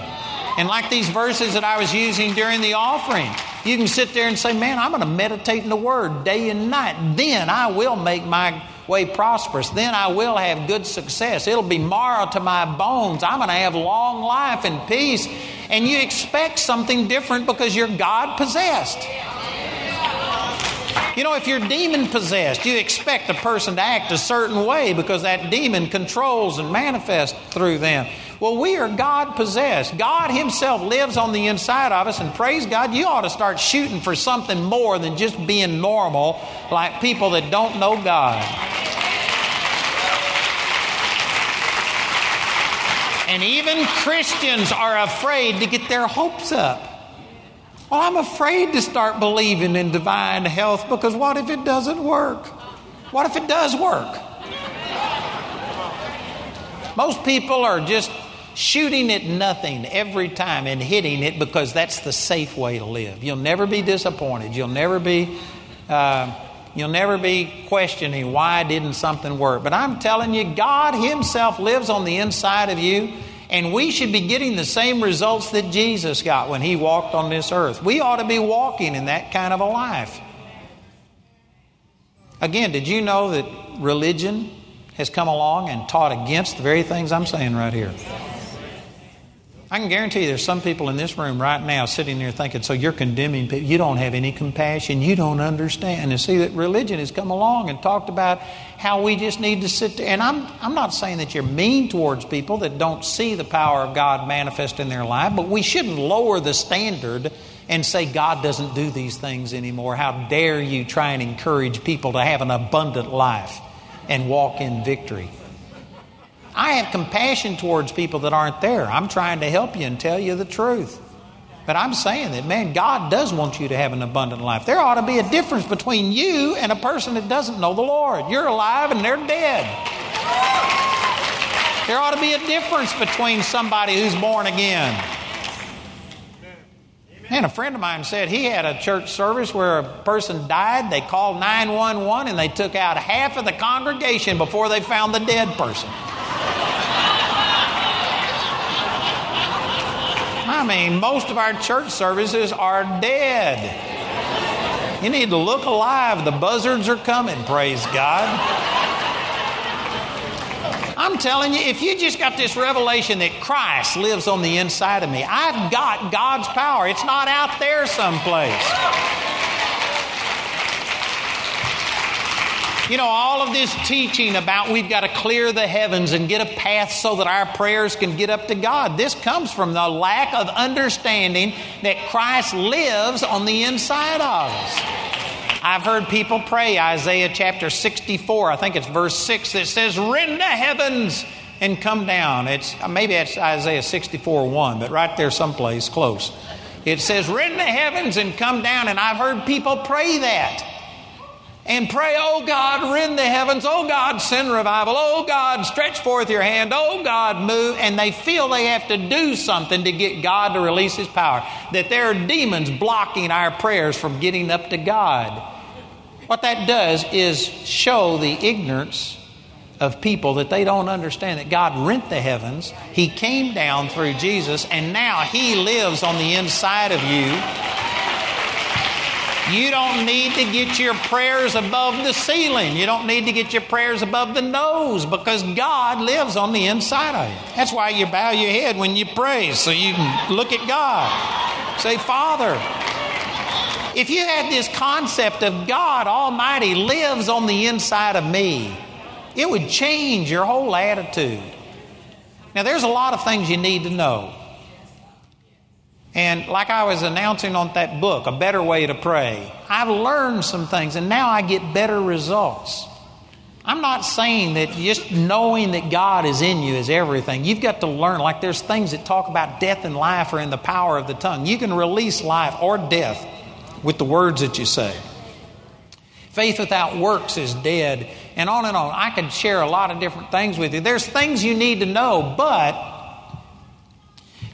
And like these verses that I was using during the offering, You can sit there and say, Man, I'm going to meditate in the Word day and night. Then I will make my way prosperous. Then I will have good success. It'll be marrow to my bones. I'm going to have long life and peace. And you expect something different because you're God possessed. You know, if you're demon possessed, you expect a person to act a certain way because that demon controls and manifests through them. Well, we are God possessed. God Himself lives on the inside of us, and praise God, you ought to start shooting for something more than just being normal like people that don't know God. And even Christians are afraid to get their hopes up. Well, I'm afraid to start believing in divine health because what if it doesn't work? What if it does work? Most people are just shooting at nothing every time and hitting it because that's the safe way to live. You'll never be disappointed. You'll never be. Uh, you'll never be questioning why didn't something work. But I'm telling you, God Himself lives on the inside of you, and we should be getting the same results that Jesus got when He walked on this earth. We ought to be walking in that kind of a life. Again, did you know that religion has come along and taught against the very things I'm saying right here? I can guarantee you there's some people in this room right now sitting there thinking, so you're condemning people. You don't have any compassion. You don't understand. And see that religion has come along and talked about how we just need to sit there. And I'm, I'm not saying that you're mean towards people that don't see the power of God manifest in their life, but we shouldn't lower the standard and say God doesn't do these things anymore. How dare you try and encourage people to have an abundant life and walk in victory? I have compassion towards people that aren't there. I'm trying to help you and tell you the truth. But I'm saying that, man, God does want you to have an abundant life. There ought to be a difference between you and a person that doesn't know the Lord. You're alive and they're dead. There ought to be a difference between somebody who's born again. Man, a friend of mine said he had a church service where a person died. They called 911 and they took out half of the congregation before they found the dead person. I mean, most of our church services are dead. You need to look alive. The buzzards are coming, praise God. I'm telling you, if you just got this revelation that Christ lives on the inside of me, I've got God's power. It's not out there someplace. You know, all of this teaching about we've got to clear the heavens and get a path so that our prayers can get up to God, this comes from the lack of understanding that Christ lives on the inside of us. I've heard people pray Isaiah chapter 64, I think it's verse 6, that says, Rend the heavens and come down. It's uh, maybe it's Isaiah 64 1, but right there someplace close. It says, Rend the heavens and come down. And I've heard people pray that and pray, Oh God, rend the heavens. Oh God, send revival. Oh God, stretch forth your hand. Oh God, move. And they feel they have to do something to get God to release His power. That there are demons blocking our prayers from getting up to God. What that does is show the ignorance of people that they don't understand that God rent the heavens. He came down through Jesus, and now He lives on the inside of you. You don't need to get your prayers above the ceiling. You don't need to get your prayers above the nose because God lives on the inside of you. That's why you bow your head when you pray so you can look at God. Say, Father, if you had this concept of God Almighty lives on the inside of me, it would change your whole attitude. Now, there's a lot of things you need to know. And like I was announcing on that book, A Better Way to Pray, I've learned some things and now I get better results. I'm not saying that just knowing that God is in you is everything. You've got to learn. Like there's things that talk about death and life are in the power of the tongue. You can release life or death with the words that you say. Faith without works is dead, and on and on. I could share a lot of different things with you. There's things you need to know, but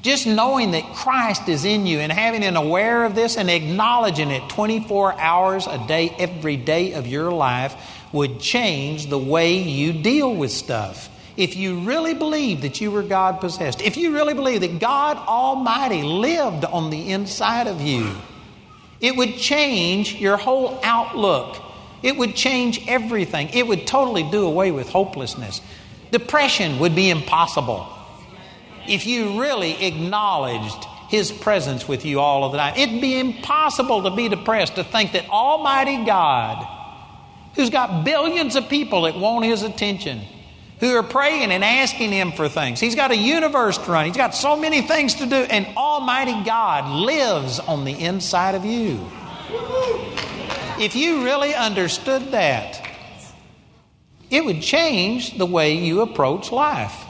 just knowing that Christ is in you and having an aware of this and acknowledging it 24 hours a day, every day of your life, would change the way you deal with stuff. If you really believe that you were God possessed, if you really believe that God Almighty lived on the inside of you, It would change your whole outlook. It would change everything. It would totally do away with hopelessness. Depression would be impossible if you really acknowledged His presence with you all of the time. It'd be impossible to be depressed to think that Almighty God, who's got billions of people that want His attention, who are praying and asking Him for things, He's got a universe to run, He's got so many things to do, and Almighty God lives on the inside of you. If you really understood that, it would change the way you approach life.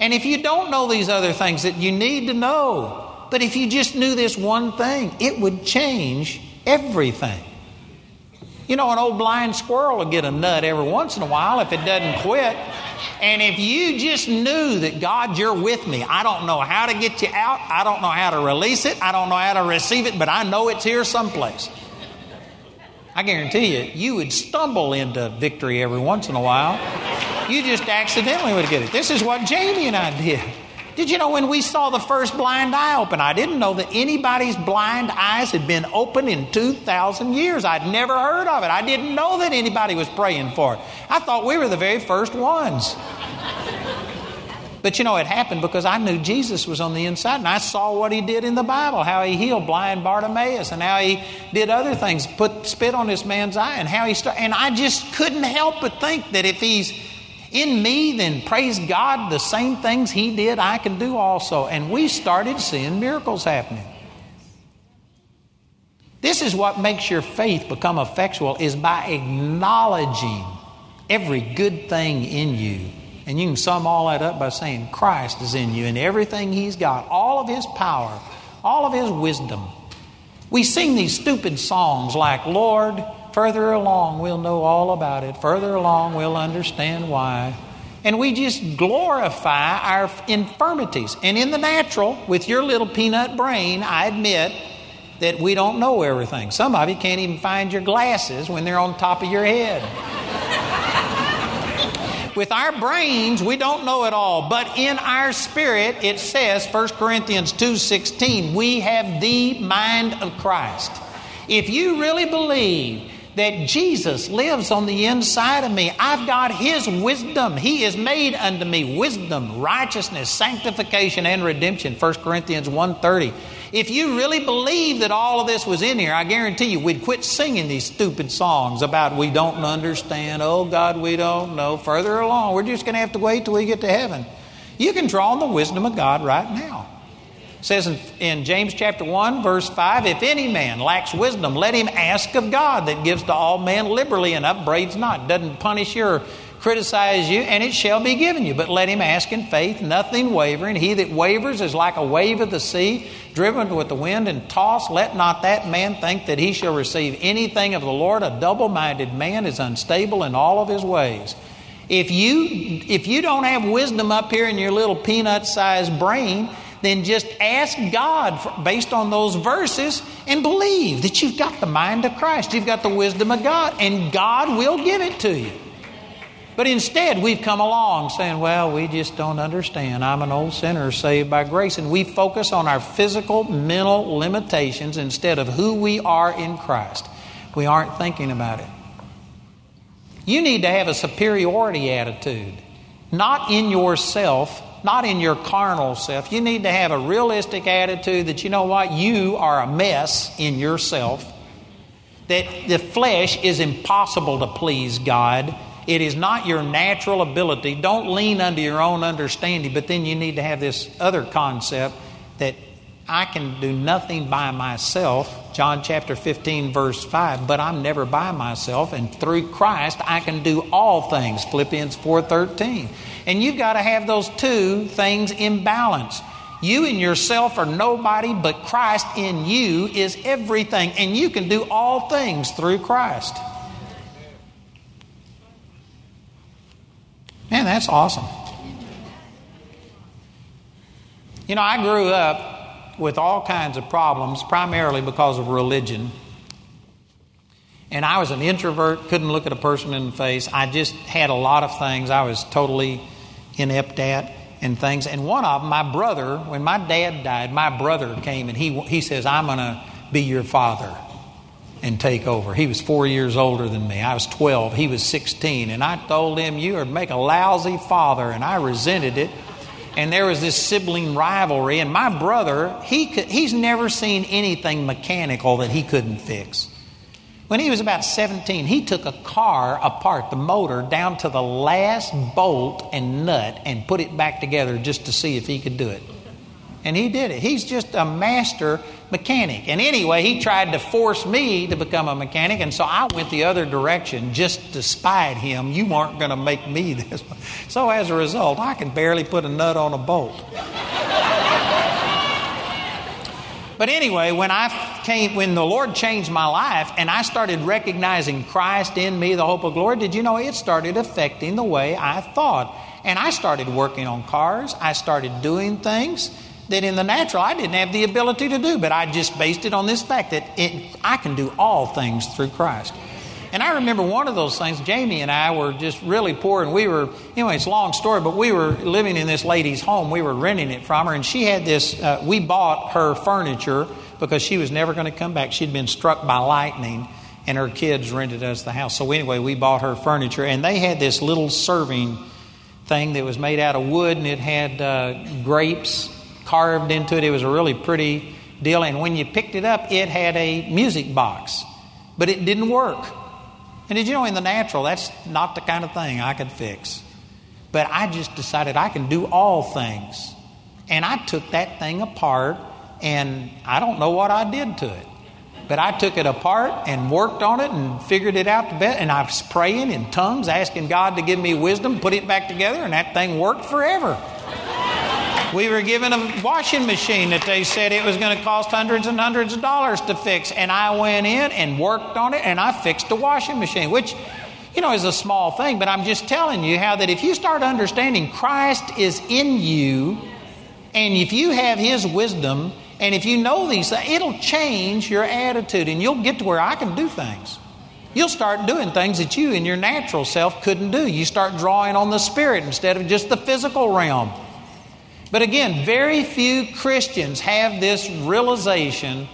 And if you don't know these other things that you need to know, but if you just knew this one thing, it would change everything. You know, an old blind squirrel will get a nut every once in a while if it doesn't quit. And if you just knew that God, you're with me, I don't know how to get you out, I don't know how to release it, I don't know how to receive it, but I know it's here someplace. I guarantee you, you would stumble into victory every once in a while. You just accidentally would get it. This is what Jamie and I did. Did you know when we saw the first blind eye open? I didn't know that anybody's blind eyes had been open in 2,000 years. I'd never heard of it. I didn't know that anybody was praying for it. I thought we were the very first ones. But you know, it happened because I knew Jesus was on the inside and I saw what he did in the Bible how he healed blind Bartimaeus and how he did other things, put spit on this man's eye, and how he started. And I just couldn't help but think that if he's in me, then praise God, the same things he did, I can do also. And we started seeing miracles happening. This is what makes your faith become effectual is by acknowledging every good thing in you. And you can sum all that up by saying Christ is in you and everything he's got, all of his power, all of his wisdom. We sing these stupid songs like, Lord, Further along, we'll know all about it. Further along, we'll understand why. And we just glorify our infirmities. And in the natural, with your little peanut brain, I admit that we don't know everything. Some of you can't even find your glasses when they're on top of your head. with our brains we don't know it all but in our spirit it says 1 corinthians 2.16 we have the mind of christ if you really believe that Jesus lives on the inside of me. I've got His wisdom. He is made unto me wisdom, righteousness, sanctification, and redemption. 1 Corinthians 1.30. If you really believe that all of this was in here, I guarantee you we'd quit singing these stupid songs about we don't understand, oh God, we don't know. Further along, we're just going to have to wait till we get to heaven. You can draw on the wisdom of God right now says in, in, James chapter 1, verse 5 If any man lacks wisdom, let him ask of God that gives to all men liberally and upbraids not, doesn't punish you or criticize you, and it shall be given you. But let him ask in faith, nothing wavering. He that wavers is like a wave of the sea, driven with the wind and tossed. Let not that man think that he shall receive anything of the Lord. A double minded man is unstable in all of his ways. If you, if you don't have wisdom up here in your little peanut sized brain, then just ask God for, based on those verses and believe that you've got the mind of Christ. You've got the wisdom of God, and God will give it to you. But instead, we've come along saying, well, we just don't understand. I'm an old sinner saved by grace. And we focus on our physical, mental limitations instead of who we are in Christ. We aren't thinking about it. You need to have a superiority attitude, not in yourself, not in your carnal self. You need to have a realistic attitude that you know what? You are a mess in yourself. That the flesh is impossible to please God. It is not your natural ability. Don't lean under your own understanding, but then you need to have this other concept that I can do nothing by myself. John chapter 15, verse 5. But I'm never by myself, and through Christ I can do all things. Philippians 4 13. And you've got to have those two things in balance. You and yourself are nobody, but Christ in you is everything. And you can do all things through Christ. Man, that's awesome. You know, I grew up with all kinds of problems, primarily because of religion. And I was an introvert, couldn't look at a person in the face. I just had a lot of things I was totally inept at and things. And one of them, my brother, when my dad died, my brother came and he, he says, I'm going to be your father and take over. He was four years older than me. I was 12. He was 16. And I told him, You are make a lousy father. And I resented it. And there was this sibling rivalry. And my brother, he could, he's never seen anything mechanical that he couldn't fix. When he was about 17, he took a car apart, the motor, down to the last bolt and nut and put it back together just to see if he could do it. And he did it. He's just a master mechanic. And anyway, he tried to force me to become a mechanic, and so I went the other direction just to spite him. You aren't going to make me this. So as a result, I can barely put a nut on a bolt. but anyway, when I came, when the Lord changed my life and I started recognizing Christ in me, the hope of glory, did you know it started affecting the way I thought? And I started working on cars. I started doing things that in the natural I didn't have the ability to do, but I just based it on this fact that it, I can do all things through Christ. And I remember one of those things, Jamie and I were just really poor, and we were, anyway, it's a long story, but we were living in this lady's home. We were renting it from her, and she had this, uh, we bought her furniture because she was never going to come back. She'd been struck by lightning, and her kids rented us the house. So anyway, we bought her furniture, and they had this little serving thing that was made out of wood, and it had uh, grapes carved into it. It was a really pretty deal. And when you picked it up, it had a music box, but it didn't work. And did you know in the natural, that's not the kind of thing I could fix. But I just decided I can do all things. And I took that thing apart, and I don't know what I did to it. But I took it apart and worked on it and figured it out to bed. And I was praying in tongues, asking God to give me wisdom, put it back together, and that thing worked forever. We were given a washing machine that they said it was going to cost hundreds and hundreds of dollars to fix. And I went in and worked on it and I fixed the washing machine, which, you know, is a small thing. But I'm just telling you how that if you start understanding Christ is in you and if you have His wisdom and if you know these things, it'll change your attitude and you'll get to where I can do things. You'll start doing things that you in your natural self couldn't do. You start drawing on the Spirit instead of just the physical realm. But again, very few Christians have this realization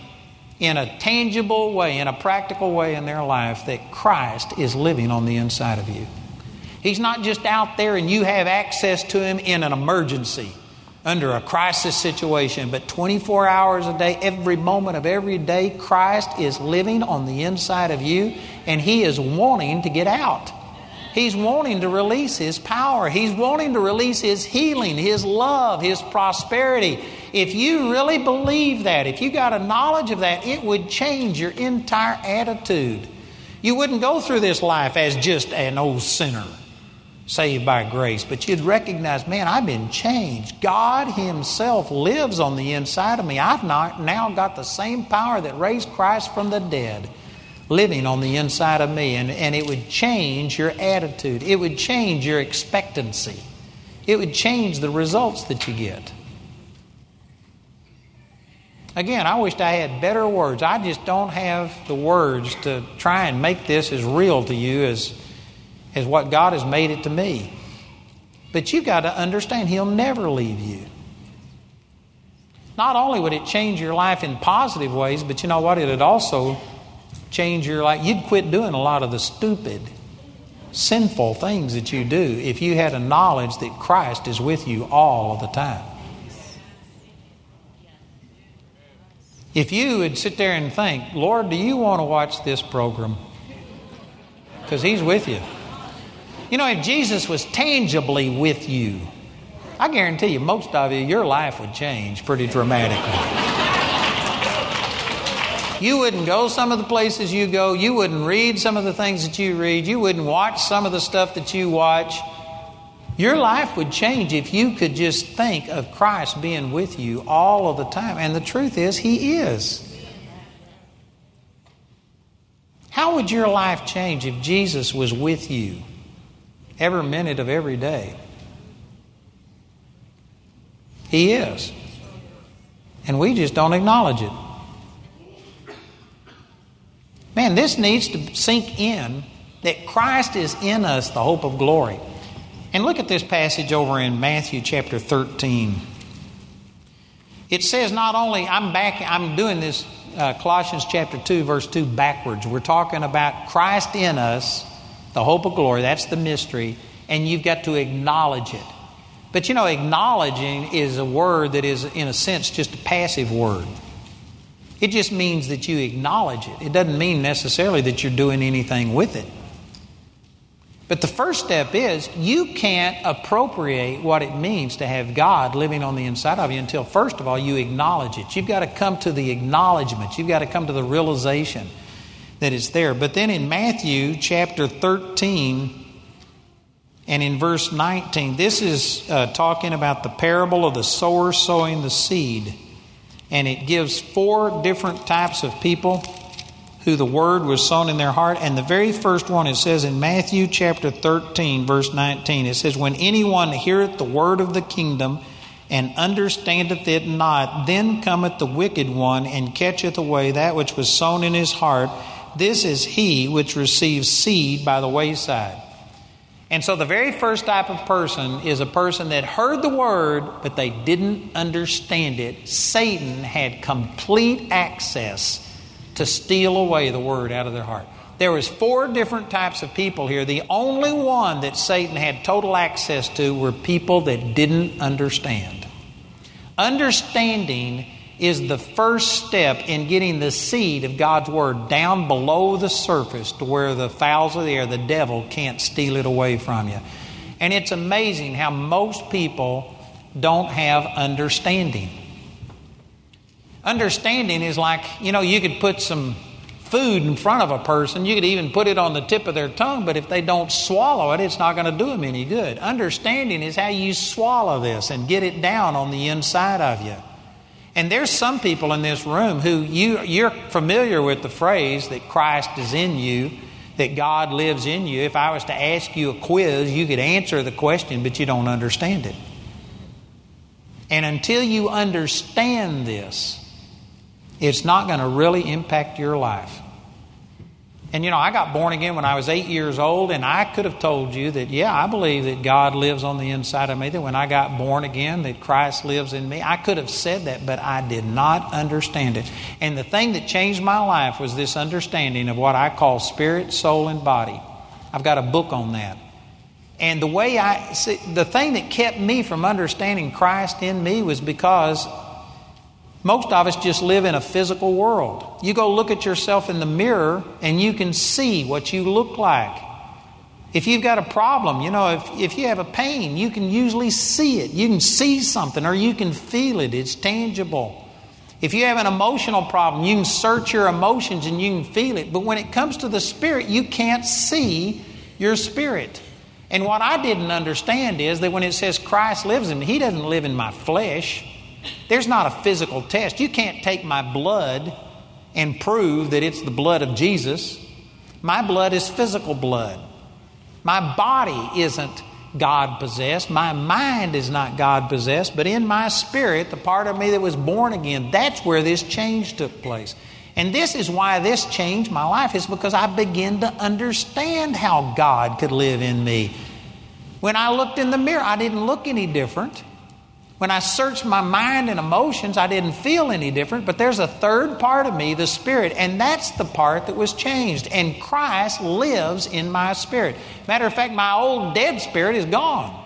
in a tangible way, in a practical way in their life, that Christ is living on the inside of you. He's not just out there and you have access to Him in an emergency, under a crisis situation, but 24 hours a day, every moment of every day, Christ is living on the inside of you and He is wanting to get out. He's wanting to release His power. He's wanting to release His healing, His love, His prosperity. If you really believe that, if you got a knowledge of that, it would change your entire attitude. You wouldn't go through this life as just an old sinner saved by grace, but you'd recognize, man, I've been changed. God Himself lives on the inside of me. I've not, now got the same power that raised Christ from the dead living on the inside of me, and, and it would change your attitude. It would change your expectancy. It would change the results that you get. Again, I wished I had better words. I just don't have the words to try and make this as real to you as, as what God has made it to me. But you've got to understand, He'll never leave you. Not only would it change your life in positive ways, but you know what? It would also change your life. You'd quit doing a lot of the stupid, sinful things that you do if you had a knowledge that Christ is with you all of the time. If you would sit there and think, Lord, do you want to watch this program? Because He's with you. You know, if Jesus was tangibly with you, I guarantee you, most of you, your life would change pretty dramatically. You wouldn't go some of the places you go. You wouldn't read some of the things that you read. You wouldn't watch some of the stuff that you watch. Your life would change if you could just think of Christ being with you all of the time. And the truth is, He is. How would your life change if Jesus was with you every minute of every day? He is. And we just don't acknowledge it. Man, this needs to sink in that Christ is in us, the hope of glory. And look at this passage over in Matthew chapter 13. It says not only, I'm back, I'm doing this uh, Colossians chapter 2, verse 2 backwards. We're talking about Christ in us, the hope of glory. That's the mystery. And you've got to acknowledge it. But you know, acknowledging is a word that is, in a sense, just a passive word. It just means that you acknowledge it. It doesn't mean necessarily that you're doing anything with it. But the first step is you can't appropriate what it means to have God living on the inside of you until, first of all, you acknowledge it. You've got to come to the acknowledgement, you've got to come to the realization that it's there. But then in Matthew chapter 13 and in verse 19, this is uh, talking about the parable of the sower sowing the seed. And it gives four different types of people who the word was sown in their heart. And the very first one, it says in Matthew chapter 13, verse 19, it says, When anyone heareth the word of the kingdom and understandeth it not, then cometh the wicked one and catcheth away that which was sown in his heart. This is he which receives seed by the wayside. And so the very first type of person is a person that heard the word, but they didn't understand it. Satan had complete access to steal away the word out of their heart. There was four different types of people here. The only one that Satan had total access to were people that didn't understand. Understanding is the first step in getting the seed of God's Word down below the surface to where the fowls of the air, the devil, can't steal it away from you. And it's amazing how most people don't have understanding. Understanding is like, you know, you could put some food in front of a person, you could even put it on the tip of their tongue, but if they don't swallow it, it's not going to do them any good. Understanding is how you swallow this and get it down on the inside of you. And there's some people in this room who you, you're familiar with the phrase that Christ is in you, that God lives in you. If I was to ask you a quiz, you could answer the question, but you don't understand it. And until you understand this, it's not going to really impact your life. And you know, I got born again when I was eight years old, and I could have told you that, yeah, I believe that God lives on the inside of me, that when I got born again, that Christ lives in me. I could have said that, but I did not understand it. And the thing that changed my life was this understanding of what I call spirit, soul, and body. I've got a book on that. And the way I, see, the thing that kept me from understanding Christ in me was because most of us just live in a physical world. You go look at yourself in the mirror and you can see what you look like. If you've got a problem, you know, if, if you have a pain, you can usually see it. You can see something or you can feel it, it's tangible. If you have an emotional problem, you can search your emotions and you can feel it. But when it comes to the spirit, you can't see your spirit. And what I didn't understand is that when it says Christ lives in me, He doesn't live in my flesh. There's not a physical test. You can't take my blood and prove that it's the blood of Jesus. My blood is physical blood. My body isn't God possessed. My mind is not God possessed, but in my spirit, the part of me that was born again, that's where this change took place. And this is why this changed my life, is because I began to understand how God could live in me. When I looked in the mirror, I didn't look any different. When I searched my mind and emotions, I didn't feel any different, but there's a third part of me, the Spirit, and that's the part that was changed. And Christ lives in my spirit. Matter of fact, my old dead spirit is gone.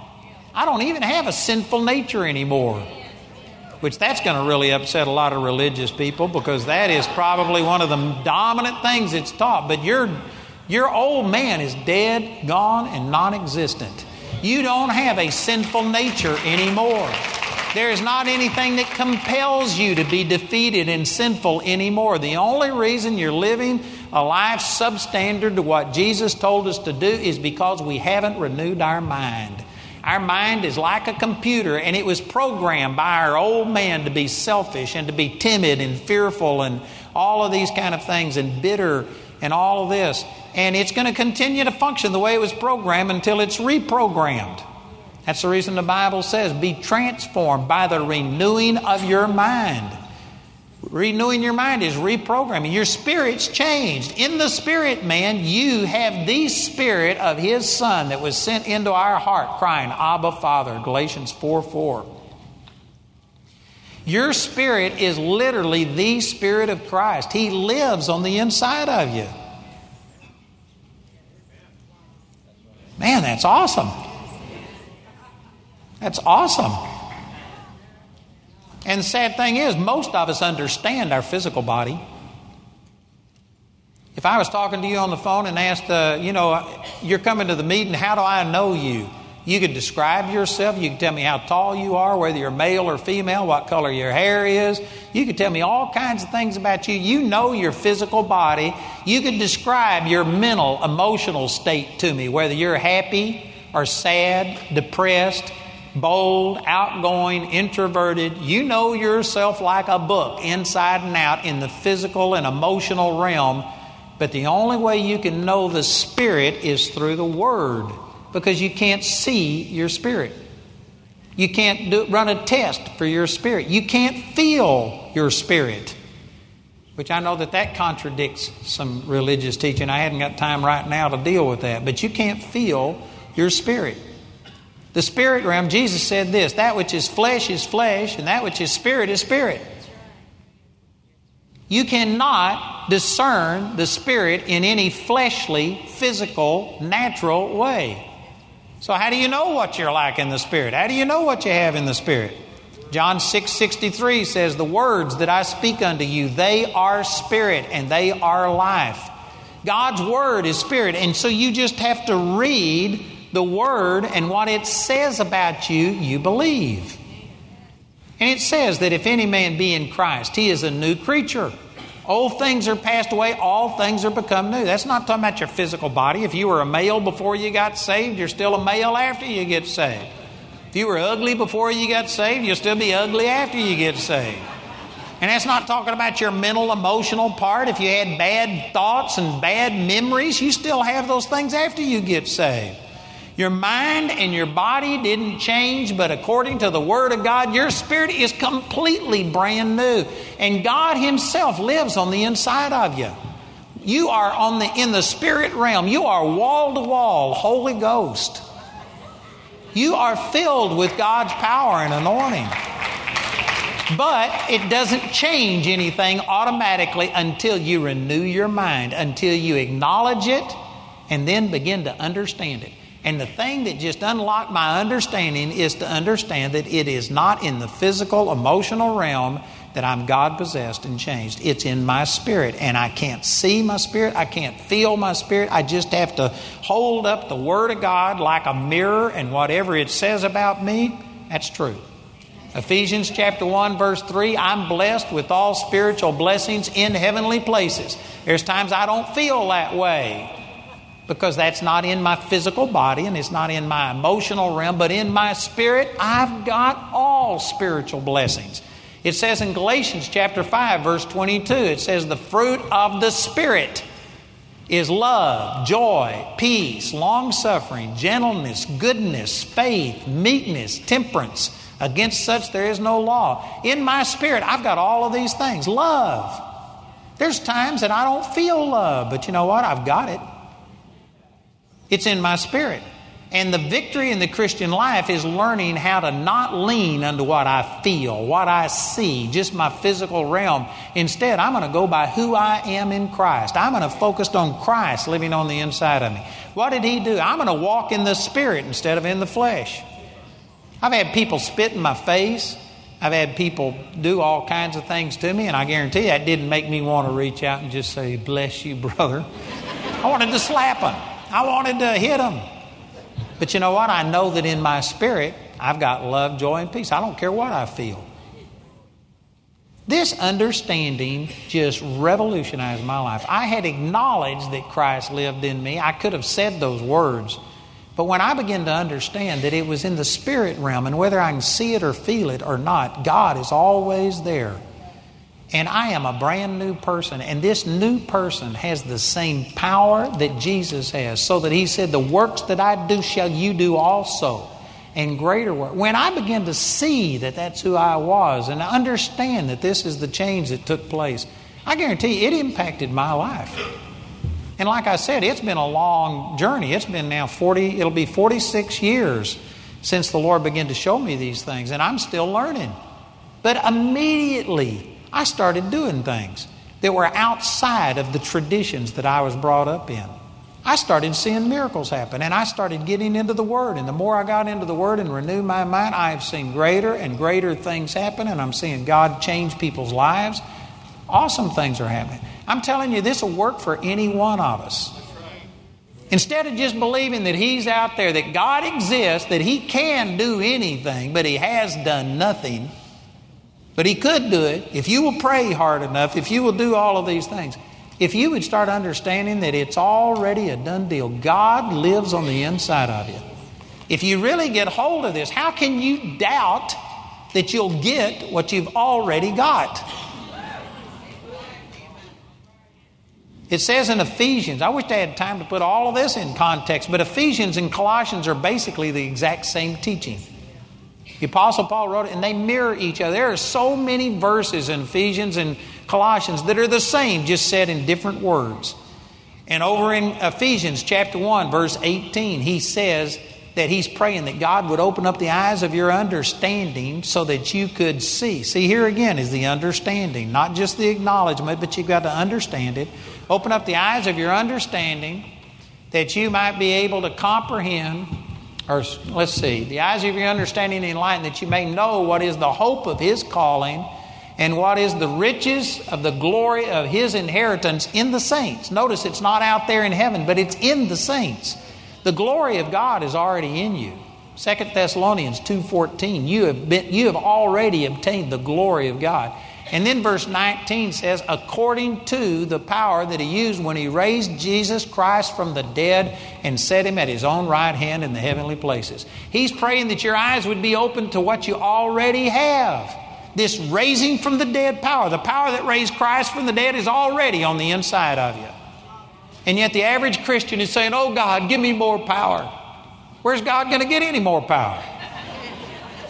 I don't even have a sinful nature anymore. Which that's going to really upset a lot of religious people because that is probably one of the dominant things it's taught. But your, your old man is dead, gone, and non existent. You don't have a sinful nature anymore. There is not anything that compels you to be defeated and sinful anymore. The only reason you're living a life substandard to what Jesus told us to do is because we haven't renewed our mind. Our mind is like a computer, and it was programmed by our old man to be selfish and to be timid and fearful and all of these kind of things and bitter and all of this. And it's going to continue to function the way it was programmed until it's reprogrammed. That's the reason the Bible says, be transformed by the renewing of your mind. Renewing your mind is reprogramming. Your spirit's changed. In the spirit, man, you have the spirit of his son that was sent into our heart, crying, Abba, Father, Galatians 4 4. Your spirit is literally the Spirit of Christ. He lives on the inside of you. Man, that's awesome. That's awesome. And the sad thing is, most of us understand our physical body. If I was talking to you on the phone and asked, uh, you know, you're coming to the meeting, how do I know you? You could describe yourself. You could tell me how tall you are, whether you're male or female, what color your hair is. You could tell me all kinds of things about you. You know your physical body. You could describe your mental, emotional state to me, whether you're happy or sad, depressed, bold, outgoing, introverted. You know yourself like a book, inside and out, in the physical and emotional realm. But the only way you can know the Spirit is through the Word because you can't see your spirit. You can't do, run a test for your spirit. You can't feel your spirit, which I know that that contradicts some religious teaching. I hadn't got time right now to deal with that, but you can't feel your spirit. The spirit realm, Jesus said this that which is flesh is flesh, and that which is spirit is spirit. You cannot discern the spirit in any fleshly, physical, natural way. So, how do you know what you're like in the Spirit? How do you know what you have in the Spirit? John 6 63 says, The words that I speak unto you, they are spirit and they are life. God's word is spirit, and so you just have to read the word and what it says about you, you believe. And it says that if any man be in Christ, he is a new creature. Old things are passed away, all things are become new. That's not talking about your physical body. If you were a male before you got saved, you're still a male after you get saved. If you were ugly before you got saved, you'll still be ugly after you get saved. And that's not talking about your mental, emotional part. If you had bad thoughts and bad memories, you still have those things after you get saved. Your mind and your body didn't change, but according to the Word of God, your spirit is completely brand new. And God Himself lives on the inside of you. You are on the, in the spirit realm. You are wall to wall, Holy Ghost. You are filled with God's power and anointing. But it doesn't change anything automatically until you renew your mind, until you acknowledge it, and then begin to understand it. And the thing that just unlocked my understanding is to understand that it is not in the physical, emotional realm that I'm God possessed and changed. It's in my spirit. And I can't see my spirit. I can't feel my spirit. I just have to hold up the Word of God like a mirror, and whatever it says about me, that's true. Ephesians chapter 1, verse 3 I'm blessed with all spiritual blessings in heavenly places. There's times I don't feel that way because that's not in my physical body and it's not in my emotional realm, but in my spirit, I've got all spiritual blessings. It says in Galatians chapter 5, verse 22, it says, The fruit of the Spirit is love, joy, peace, long suffering, gentleness, goodness, faith, meekness, temperance. Against such there is no law. In my spirit, I've got all of these things. Love. There's times that I don't feel love, but you know what? I've got it. It's in my spirit. And the victory in the Christian life is learning how to not lean unto what I feel, what I see, just my physical realm. Instead, I'm going to go by who I am in Christ. I'm going to focus on Christ living on the inside of me. What did He do? I'm going to walk in the Spirit instead of in the flesh. I've had people spit in my face. I've had people do all kinds of things to me, and I guarantee you that didn't make me want to reach out and just say, Bless you, brother. I wanted to slap them. I wanted to hit them. But you know what? I know that in my spirit, I've got love, joy, and peace. I don't care what I feel. This understanding just revolutionized my life. I had acknowledged that Christ lived in me. I could have said those words. But when I began to understand that it was in the spirit realm, and whether I can see it or feel it or not, God is always there. And I am a brand new person. And this new person has the same power that Jesus has. So that he said, The works that I do shall you do also. And greater work. When I began to see that that's who I was and understand that this is the change that took place, I guarantee you it impacted my life. And like I said, it's been a long journey. It's been now 40, it'll be 46 years since the Lord began to show me these things. And I'm still learning. But immediately, I started doing things that were outside of the traditions that I was brought up in. I started seeing miracles happen and I started getting into the Word. And the more I got into the Word and renewed my mind, I have seen greater and greater things happen and I'm seeing God change people's lives. Awesome things are happening. I'm telling you, this will work for any one of us. Instead of just believing that He's out there, that God exists, that He can do anything, but He has done nothing, but He could do it if you will pray hard enough, if you will do all of these things. If you would start understanding that it's already a done deal, God lives on the inside of you. If you really get hold of this, how can you doubt that you'll get what you've already got? It says in Ephesians, I wish I had time to put all of this in context, but Ephesians and Colossians are basically the exact same teaching. The Apostle Paul wrote it, and they mirror each other. There are so many verses in Ephesians and Colossians that are the same, just said in different words. And over in Ephesians chapter 1, verse 18, he says that he's praying that God would open up the eyes of your understanding so that you could see. See, here again is the understanding, not just the acknowledgement, but you've got to understand it. Open up the eyes of your understanding that you might be able to comprehend, or let's see, the eyes of your understanding enlightened, that you may know what is the hope of his calling and what is the riches of the glory of his inheritance in the saints. Notice it's not out there in heaven, but it's in the saints. The glory of God is already in you. 2 Thessalonians 2:14 you have been you have already obtained the glory of God. And then verse 19 says according to the power that he used when he raised Jesus Christ from the dead and set him at his own right hand in the heavenly places. He's praying that your eyes would be open to what you already have this raising from the dead power, the power that raised Christ from the dead, is already on the inside of you. And yet the average Christian is saying, Oh God, give me more power. Where's God going to get any more power?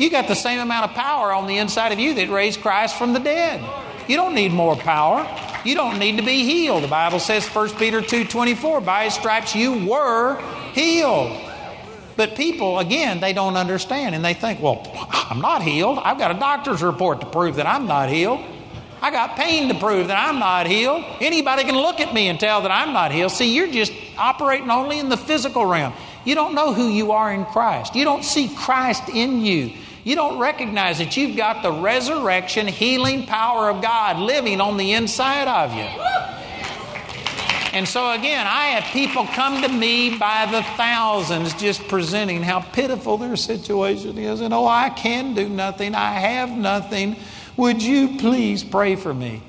You got the same amount of power on the inside of you that raised Christ from the dead. You don't need more power. You don't need to be healed. The Bible says 1 Peter 2:24, by his stripes you were healed. But people, again, they don't understand and they think, well, I'm not healed. I've got a doctor's report to prove that I'm not healed. I got pain to prove that I'm not healed. Anybody can look at me and tell that I'm not healed. See, you're just operating only in the physical realm. You don't know who you are in Christ. You don't see Christ in you. You don't recognize that you've got the resurrection, healing power of God living on the inside of you. And so, again, I have people come to me by the thousands just presenting how pitiful their situation is. And oh, I can do nothing. I have nothing. Would you please pray for me?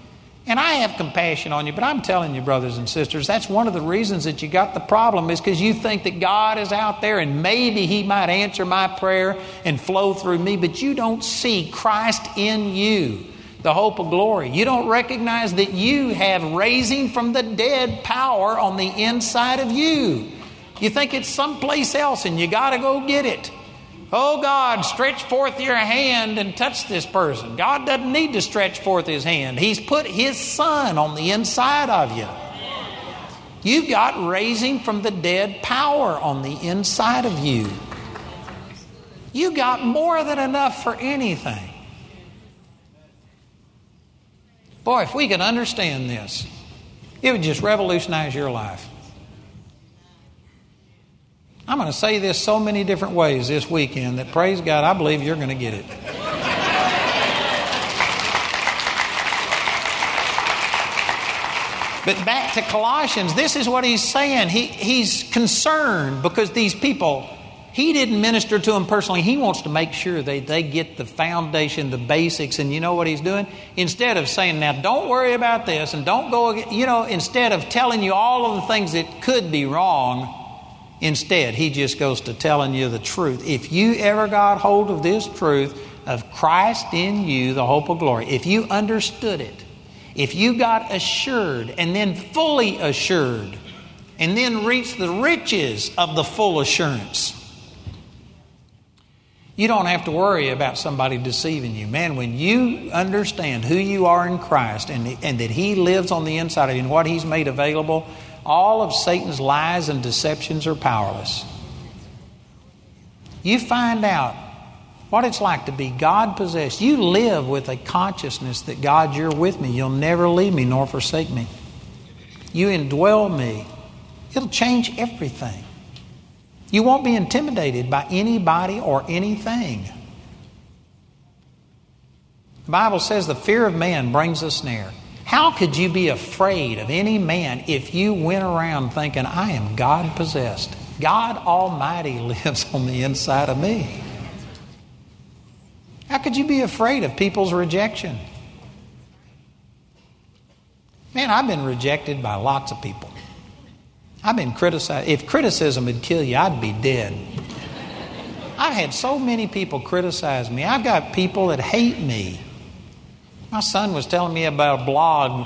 And I have compassion on you, but I'm telling you, brothers and sisters, that's one of the reasons that you got the problem is because you think that God is out there and maybe He might answer my prayer and flow through me, but you don't see Christ in you the hope of glory. You don't recognize that you have raising from the dead power on the inside of you. You think it's someplace else and you got to go get it. Oh God, stretch forth your hand and touch this person. God doesn't need to stretch forth his hand. He's put his son on the inside of you. You've got raising from the dead power on the inside of you. You got more than enough for anything. Boy, if we could understand this, it would just revolutionize your life. I'm going to say this so many different ways this weekend that praise God, I believe you're going to get it. But back to Colossians, this is what he's saying. He, he's concerned because these people he didn't minister to them personally. He wants to make sure they, they get the foundation, the basics, and you know what he's doing? Instead of saying, now don't worry about this and don't go, you know, instead of telling you all of the things that could be wrong, instead, he just goes to telling you the truth. If you ever got hold of this truth of Christ in you, the hope of glory, if you understood it, if you got assured and then fully assured, and then reached the riches of the full assurance, you don't have to worry about somebody deceiving you. Man, when you understand who you are in Christ and, and that He lives on the inside of you and what He's made available, all of Satan's lies and deceptions are powerless. You find out what it's like to be God possessed. You live with a consciousness that God, you're with me. You'll never leave me nor forsake me. You indwell me. It'll change everything. You won't be intimidated by anybody or anything. The Bible says the fear of man brings a snare. How could you be afraid of any man if you went around thinking, I am God possessed? God Almighty lives on the inside of me. How could you be afraid of people's rejection? Man, I've been rejected by lots of people. I've been criticized. If criticism would kill you, I'd be dead. I've had so many people criticize me. I've got people that hate me. My son was telling me about a blog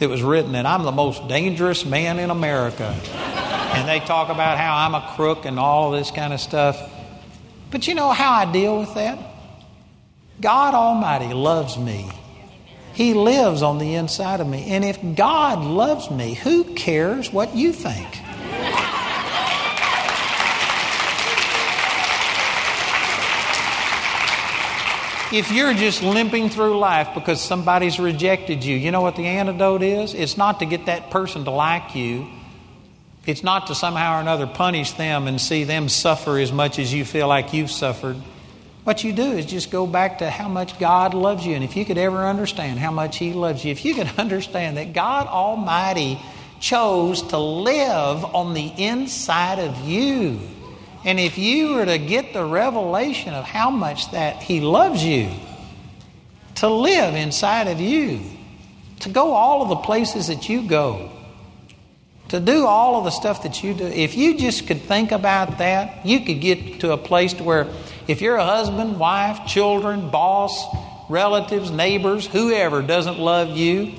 that was written that I'm the most dangerous man in America. and they talk about how I'm a crook and all this kind of stuff. But you know how I deal with that? God Almighty loves me. He lives on the inside of me. And if God loves me, who cares what you think? If you're just limping through life because somebody's rejected you, you know what the antidote is? It's not to get that person to like you. It's not to somehow or another punish them and see them suffer as much as you feel like you've suffered. What you do is just go back to how much God loves you. And if you could ever understand how much He loves you, if you could understand that God Almighty chose to live on the inside of you, and if you were to get the revelation of how much that He loves you, to live inside of you, to go all of the places that you go, to do all of the stuff that you do, if you just could think about that, you could get to a place to where if you're a husband, wife, children, boss, relatives, neighbors, whoever doesn't love you,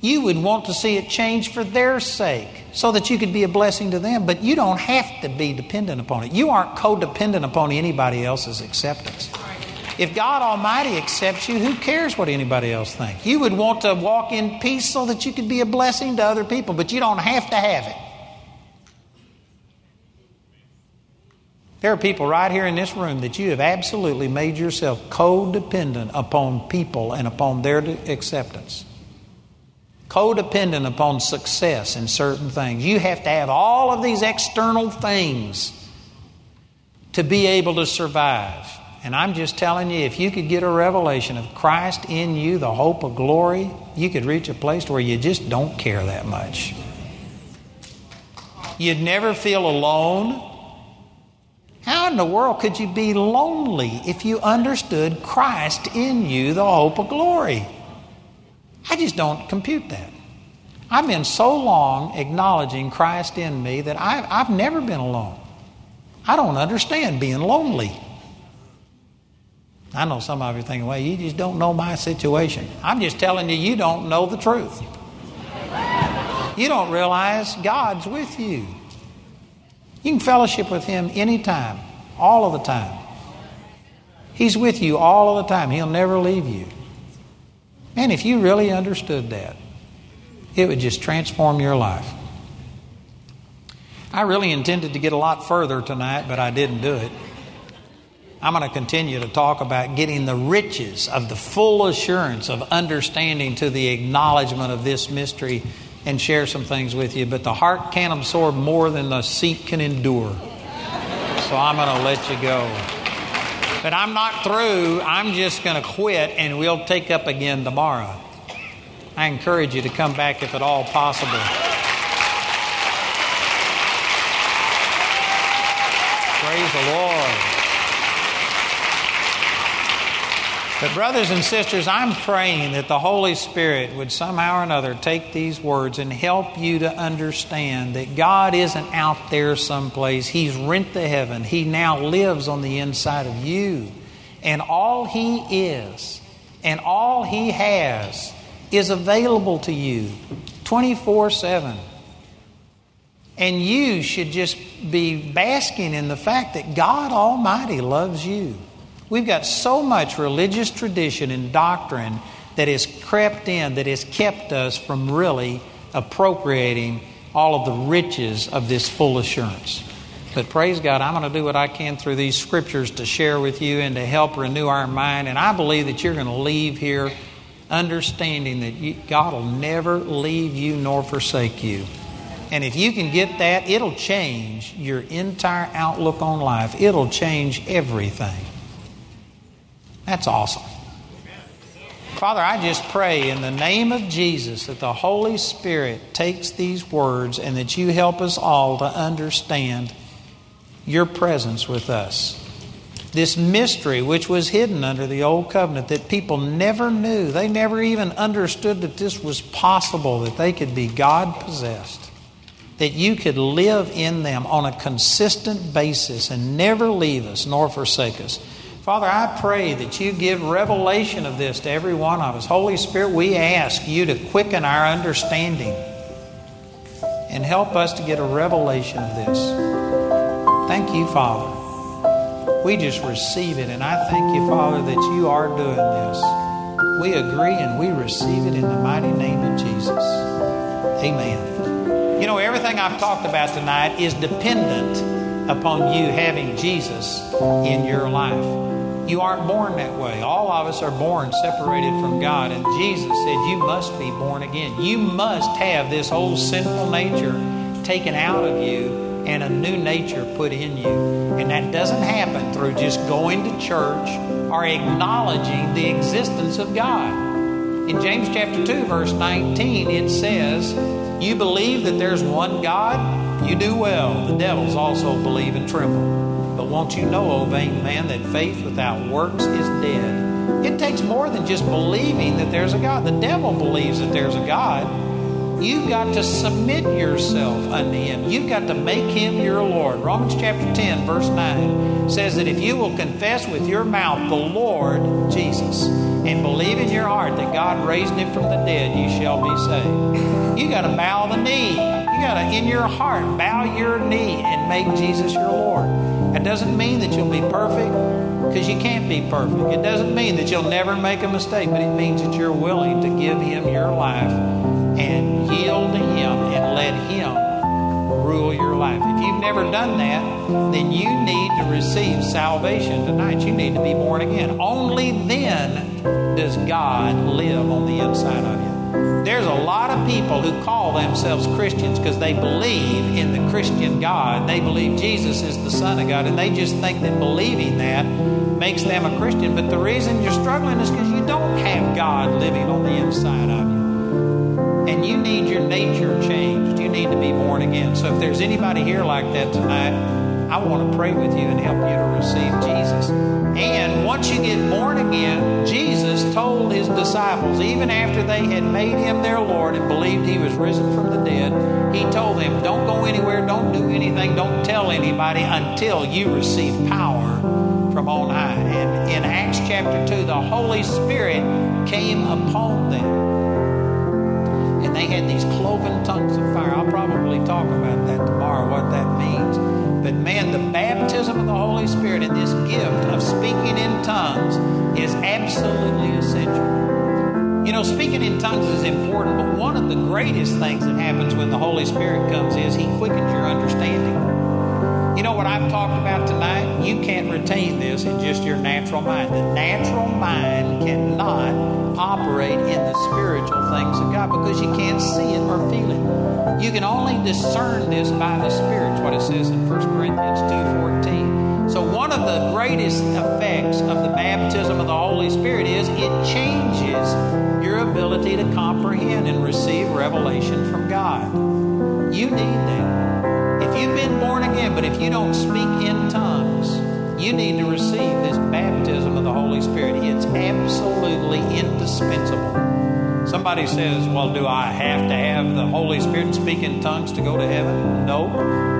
you would want to see it change for their sake so that you could be a blessing to them. But you don't have to be dependent upon it. You aren't codependent upon anybody else's acceptance. If God Almighty accepts you, who cares what anybody else thinks? You would want to walk in peace so that you could be a blessing to other people, but you don't have to have it. There are people right here in this room that you have absolutely made yourself codependent upon people and upon their acceptance. Codependent upon success in certain things. You have to have all of these external things to be able to survive. And I'm just telling you, if you could get a revelation of Christ in you, the hope of glory, you could reach a place where you just don't care that much. You'd never feel alone. How in the world could you be lonely if you understood Christ in you, the hope of glory? I just don't compute that. I've been so long acknowledging Christ in me that I've, I've never been alone. I don't understand being lonely. I know some of you are thinking, well, you just don't know my situation. I'm just telling you, you don't know the truth. You don't realize God's with you. You can fellowship with Him anytime, all of the time. He's with you all of the time. He'll never leave you. And if you really understood that, it would just transform your life. I really intended to get a lot further tonight, but I didn't do it. I'm going to continue to talk about getting the riches of the full assurance of understanding to the acknowledgement of this mystery and share some things with you, but the heart can't absorb more than the seat can endure. So I'm going to let you go. But I'm not through. I'm just going to quit and we'll take up again tomorrow. I encourage you to come back if at all possible. Praise the Lord. But, brothers and sisters, I'm praying that the Holy Spirit would somehow or another take these words and help you to understand that God isn't out there someplace. He's rent the heaven. He now lives on the inside of you. And all He is and all He has is available to you 24 7. And you should just be basking in the fact that God Almighty loves you. We've got so much religious tradition and doctrine that has crept in, that has kept us from really appropriating all of the riches of this full assurance. But praise God, I'm going to do what I can through these scriptures to share with you and to help renew our mind. And I believe that you're going to leave here understanding that you, God will never leave you nor forsake you. And if you can get that, it'll change your entire outlook on life. It'll change everything. That's awesome. Father, I just pray in the name of Jesus that the Holy Spirit takes these words and that you help us all to understand your presence with us. This mystery which was hidden under the old covenant that people never knew, they never even understood that this was possible, that they could be God possessed, that you could live in them on a consistent basis and never leave us nor forsake us. Father, I pray that you give revelation of this to every one of us. Holy Spirit, we ask you to quicken our understanding and help us to get a revelation of this. Thank you, Father. We just receive it, and I thank you, Father, that you are doing this. We agree and we receive it in the mighty name of Jesus. Amen. You know, everything I've talked about tonight is dependent upon you having Jesus in your life. You aren't born that way. All of us are born separated from God, and Jesus said, You must be born again. You must have this old sinful nature taken out of you and a new nature put in you. And that doesn't happen through just going to church or acknowledging the existence of God. In James chapter 2, verse 19, it says, You believe that there's one God? You do well. The devils also believe and tremble. But won't you know, O vain man, that faith without works is dead? It takes more than just believing that there's a God. The devil believes that there's a God. You've got to submit yourself unto Him. You've got to make Him your Lord. Romans chapter 10, verse 9 says that if you will confess with your mouth the Lord Jesus and believe in your heart that God raised Him from the dead, you shall be saved. You got to bow the knee. You got to, in your heart, bow your knee and make Jesus your Lord. That doesn't mean that you'll be perfect because you can't be perfect. It doesn't mean that you'll never make a mistake, but it means that you're willing to give Him your life and yield to Him and let Him rule your life. If you've never done that, then you need to receive salvation tonight. You need to be born again. Only then does God live on the inside of you. There's a lot of people who call themselves Christians because they believe in the Christian God. They believe Jesus is the Son of God, and they just think that believing that makes them a Christian. But the reason you're struggling is because you don't have God living on the inside of you and you need your nature changed. You need to be born again. So if there's anybody here like that tonight, I want to pray with you and help you to receive Jesus. And once you get born again, Jesus told his disciples, even after they had made him their Lord and believed he was risen from the dead, he told them, Don't go anywhere, don't do anything, don't tell anybody until you receive power from on high. And in Acts chapter 2, the Holy Spirit came upon them and they had these cloven tongues of fire. I'll probably talk about that tomorrow, what that means. But man, the baptism of the Holy Spirit and this gift of speaking in tongues is absolutely essential. You know, speaking in tongues is important, but one of the greatest things that happens when the Holy Spirit comes is He quickens your understanding. You know what I've talked about tonight? You can't retain this in just your natural mind. The natural mind cannot operate in the spiritual things of God because you can't see it or feel it. You can only discern this by the Spirit. It's what it says in 1 Corinthians 2.14. So one of the greatest effects of the baptism of the Holy Spirit is it changes your ability to comprehend and receive revelation from God. You need that. If you've been born again, but if you don't speak in tongues, you need to receive this baptism of the Holy Spirit. It's absolutely indispensable. Somebody says, Well, do I have to have the Holy Spirit speak in tongues to go to heaven? No.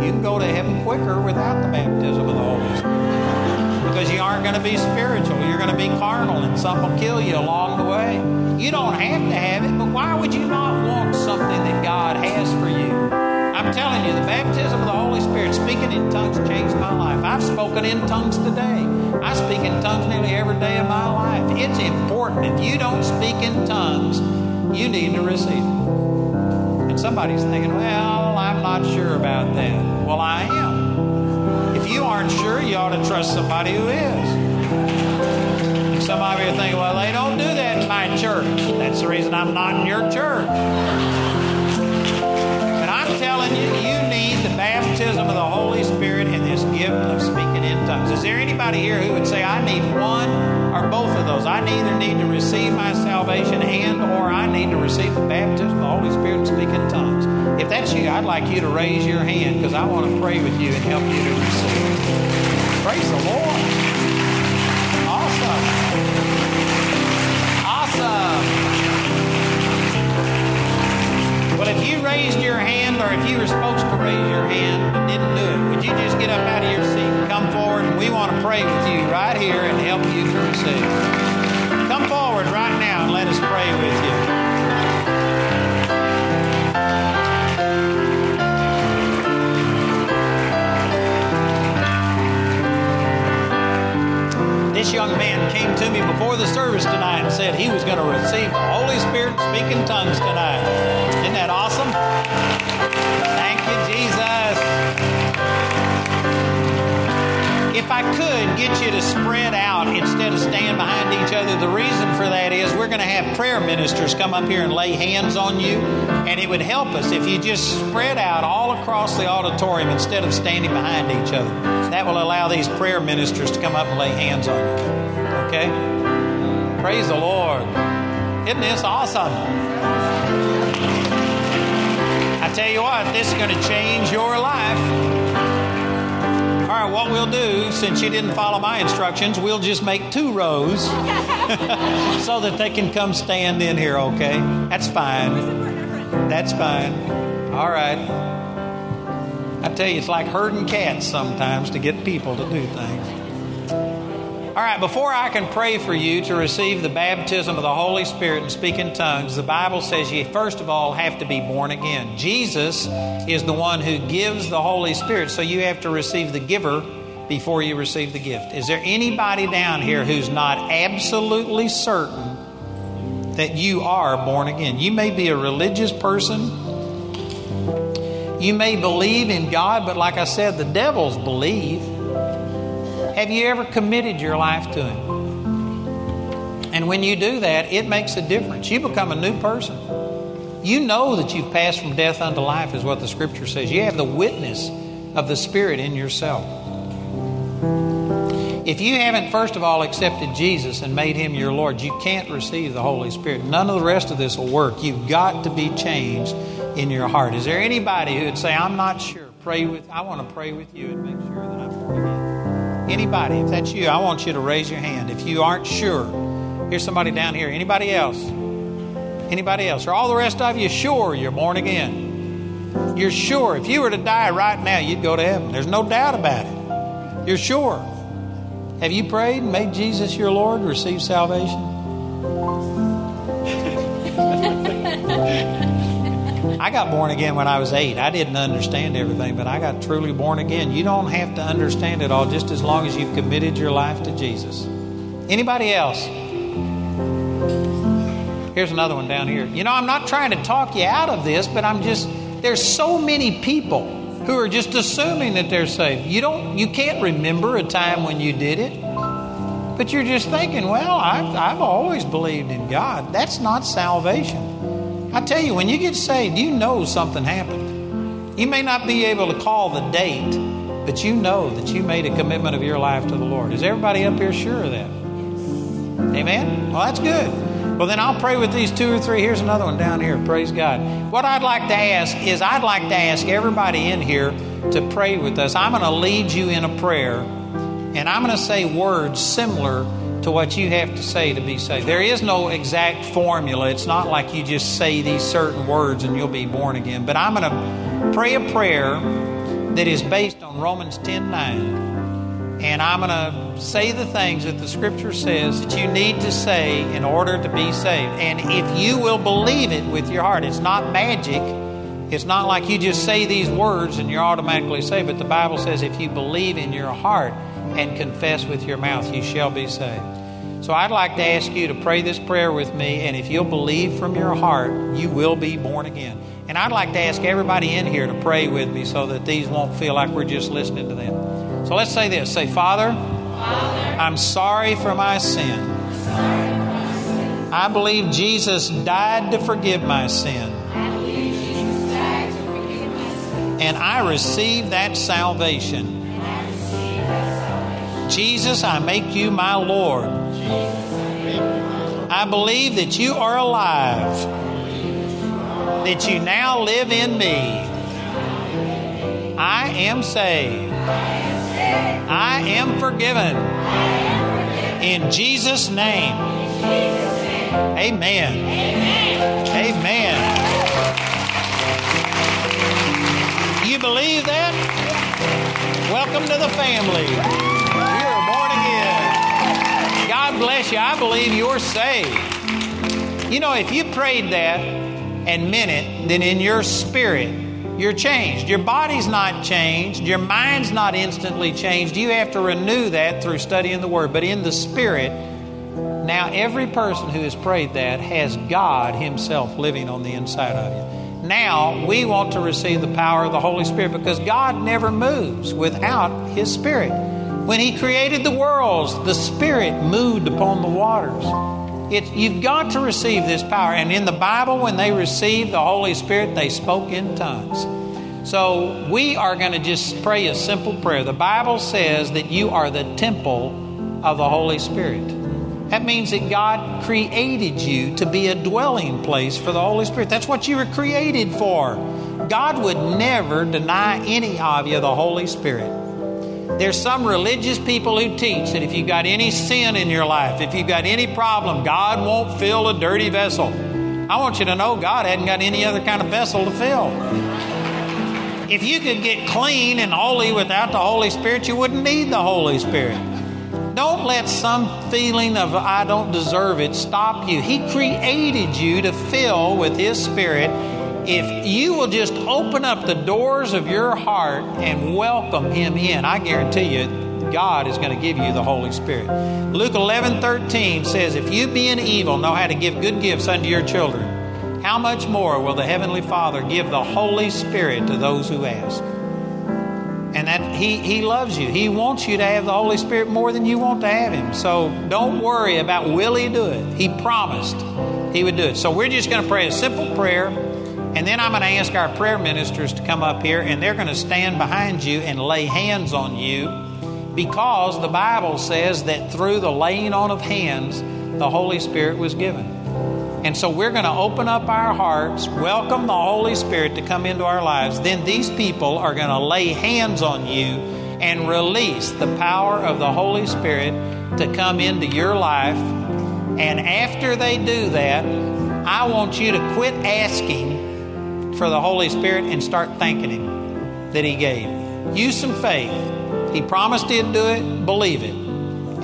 You can go to heaven quicker without the baptism of the Holy Spirit. Because you aren't going to be spiritual. You're going to be carnal, and something will kill you along the way. You don't have to have it, but why would you not want something that God has for you? I'm telling you, the baptism of the Holy Spirit, speaking in tongues, changed my life. I've spoken in tongues today. I speak in tongues nearly every day of my life. It's important. If you don't speak in tongues, you need to receive it. And somebody's thinking, well, I'm not sure about that. Well, I am. If you aren't sure, you ought to trust somebody who is. Some of you are thinking, well, they don't do that in my church. That's the reason I'm not in your church. But I'm telling you, you need the baptism of the Holy Spirit and this gift of speaking in tongues. Is there anybody here who would say, I need one or both of those? I either need to receive my salvation and or I need to receive the baptism of the Holy Spirit and speak in tongues. If that's you, I'd like you to raise your hand because I want to pray with you and help you to receive. Praise the Lord. Awesome. Awesome. Well, if you raised your hand or if you were supposed to raise your hand but didn't do it, would you just get up out of your seat and come forward? And we want to pray with you right here and help you to receive. Come forward right now and let us pray with you. This young man came to me before the service tonight and said he was going to receive the Holy Spirit and speak in tongues tonight. Isn't that awesome? Thank you, Jesus. If I could get you to spread out instead of stand behind each other, the reason for that is we're going to have prayer ministers come up here and lay hands on you, and it would help us if you just spread out all across the auditorium instead of standing behind each other. That will allow these prayer ministers to come up and lay hands on you. Okay? Praise the Lord. Isn't this awesome? I tell you what, this is going to change your life. All right, what we'll do, since you didn't follow my instructions, we'll just make two rows so that they can come stand in here, okay? That's fine. That's fine. All right. I tell you, it's like herding cats sometimes to get people to do things. All right, before I can pray for you to receive the baptism of the Holy Spirit and speak in tongues, the Bible says you first of all have to be born again. Jesus is the one who gives the Holy Spirit, so you have to receive the giver before you receive the gift. Is there anybody down here who's not absolutely certain that you are born again? You may be a religious person. You may believe in God, but like I said, the devils believe. Have you ever committed your life to Him? And when you do that, it makes a difference. You become a new person. You know that you've passed from death unto life, is what the scripture says. You have the witness of the Spirit in yourself. If you haven't, first of all, accepted Jesus and made him your Lord, you can't receive the Holy Spirit. None of the rest of this will work. You've got to be changed in your heart. Is there anybody who would say, I'm not sure? Pray with I want to pray with you and make sure that I'm born again. Anybody, if that's you, I want you to raise your hand. If you aren't sure, here's somebody down here. Anybody else? Anybody else? Are all the rest of you sure you're born again? You're sure. If you were to die right now, you'd go to heaven. There's no doubt about it. You're sure. Have you prayed, and made Jesus your Lord, received salvation? I got born again when I was eight. I didn't understand everything, but I got truly born again. You don't have to understand it all just as long as you've committed your life to Jesus. Anybody else? Here's another one down here. You know, I'm not trying to talk you out of this, but I'm just, there's so many people who are just assuming that they're saved. You don't, you can't remember a time when you did it, but you're just thinking, well, I've, I've always believed in God. That's not salvation. I tell you, when you get saved, you know something happened. You may not be able to call the date, but you know that you made a commitment of your life to the Lord. Is everybody up here sure of that? Amen? Well, that's good. Well, then I'll pray with these two or three. Here's another one down here. Praise God. What I'd like to ask is I'd like to ask everybody in here to pray with us. I'm going to lead you in a prayer, and I'm going to say words similar to what you have to say to be saved. There is no exact formula. It's not like you just say these certain words and you'll be born again. But I'm going to pray a prayer that is based on Romans 10 9. And I'm going to say the things that the scripture says that you need to say in order to be saved. And if you will believe it with your heart, it's not magic. It's not like you just say these words and you're automatically saved. But the Bible says if you believe in your heart, and confess with your mouth, you shall be saved. So I'd like to ask you to pray this prayer with me, and if you'll believe from your heart, you will be born again. And I'd like to ask everybody in here to pray with me so that these won't feel like we're just listening to them. So let's say this say, Father, I'm sorry for my sin. I believe Jesus died to forgive my sin. And I receive that salvation. Jesus, I make you my Lord. I believe that you are alive, that you now live in me. I am saved. I am forgiven. In Jesus' name. Amen. Amen. You believe that? Welcome to the family. You're born again. God bless you. I believe you're saved. You know, if you prayed that and meant it, then in your spirit, you're changed. Your body's not changed. Your mind's not instantly changed. You have to renew that through studying the Word. But in the Spirit, now every person who has prayed that has God Himself living on the inside of you. Now we want to receive the power of the Holy Spirit because God never moves without His Spirit. When He created the worlds, the Spirit moved upon the waters. It, you've got to receive this power. And in the Bible, when they received the Holy Spirit, they spoke in tongues. So we are going to just pray a simple prayer. The Bible says that you are the temple of the Holy Spirit. That means that God created you to be a dwelling place for the Holy Spirit. That's what you were created for. God would never deny any of you the Holy Spirit. There's some religious people who teach that if you've got any sin in your life, if you've got any problem, God won't fill a dirty vessel. I want you to know God hadn't got any other kind of vessel to fill. If you could get clean and holy without the Holy Spirit, you wouldn't need the Holy Spirit. Don't let some feeling of I don't deserve it stop you. He created you to fill with His Spirit if you will just open up the doors of your heart and welcome Him in, I guarantee you, God is going to give you the Holy Spirit. Luke 11 13 says, If you being evil know how to give good gifts unto your children, how much more will the Heavenly Father give the Holy Spirit to those who ask? And that he, he loves you. He wants you to have the Holy Spirit more than you want to have Him. So don't worry about will He do it. He promised He would do it. So we're just going to pray a simple prayer and then I'm going to ask our prayer ministers to come up here and they're going to stand behind you and lay hands on you because the Bible says that through the laying on of hands, the Holy Spirit was given. And so we're going to open up our hearts, welcome the Holy Spirit to come into our lives. Then these people are going to lay hands on you and release the power of the Holy Spirit to come into your life. And after they do that, I want you to quit asking for the Holy Spirit and start thanking Him that He gave. Use some faith. He promised He'd do it, believe it.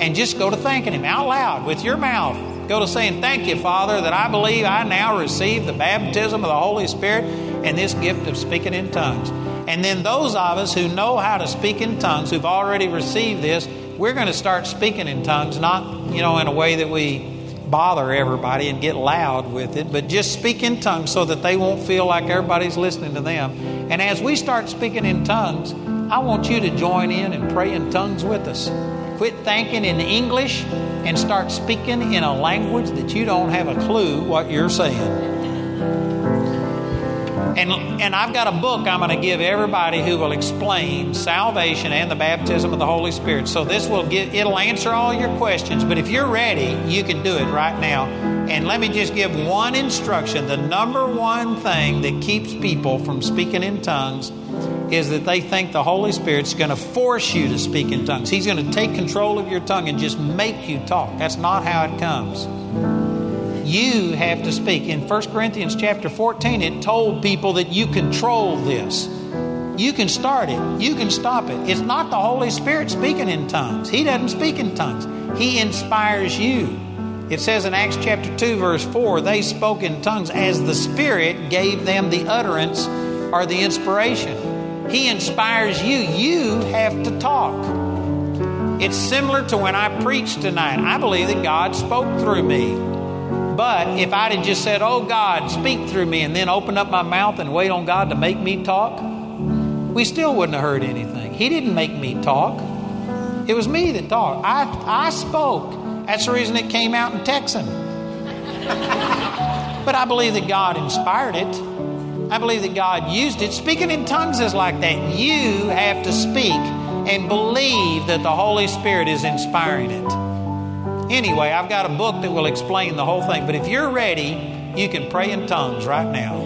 And just go to thanking Him out loud with your mouth. Go to saying, Thank you, Father, that I believe I now receive the baptism of the Holy Spirit and this gift of speaking in tongues. And then those of us who know how to speak in tongues, who've already received this, we're going to start speaking in tongues, not, you know, in a way that we bother everybody and get loud with it, but just speak in tongues so that they won't feel like everybody's listening to them. And as we start speaking in tongues, I want you to join in and pray in tongues with us. Quit thinking in English and start speaking in a language that you don't have a clue what you're saying. And, and I've got a book I'm going to give everybody who will explain salvation and the baptism of the Holy Spirit. So this will get it'll answer all your questions. But if you're ready, you can do it right now. And let me just give one instruction. The number one thing that keeps people from speaking in tongues is that they think the Holy Spirit's going to force you to speak in tongues. He's going to take control of your tongue and just make you talk. That's not how it comes. You have to speak. In 1 Corinthians chapter 14, it told people that you control this. You can start it, you can stop it. It's not the Holy Spirit speaking in tongues. He doesn't speak in tongues, He inspires you. It says in Acts chapter 2, verse 4, they spoke in tongues as the Spirit gave them the utterance or the inspiration. He inspires you. You have to talk. It's similar to when I preached tonight. I believe that God spoke through me. But if I'd have just said, Oh God, speak through me, and then opened up my mouth and wait on God to make me talk, we still wouldn't have heard anything. He didn't make me talk. It was me that talked. I, I spoke. That's the reason it came out in Texan. but I believe that God inspired it. I believe that God used it. Speaking in tongues is like that. You have to speak and believe that the Holy Spirit is inspiring it. Anyway, I've got a book that will explain the whole thing. But if you're ready, you can pray in tongues right now.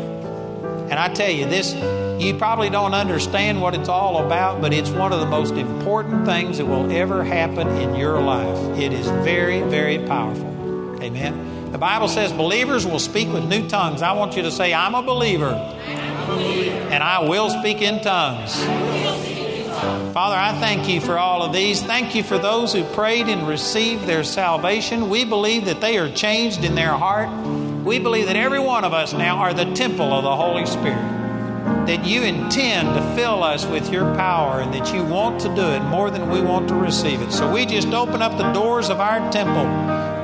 And I tell you, this you probably don't understand what it's all about, but it's one of the most important things that will ever happen in your life. It is very, very powerful. Amen. The Bible says believers will speak with new tongues. I want you to say, I'm a believer, and I will speak in tongues. Father, I thank you for all of these. Thank you for those who prayed and received their salvation. We believe that they are changed in their heart. We believe that every one of us now are the temple of the Holy Spirit that you intend to fill us with your power and that you want to do it more than we want to receive it. So we just open up the doors of our temple.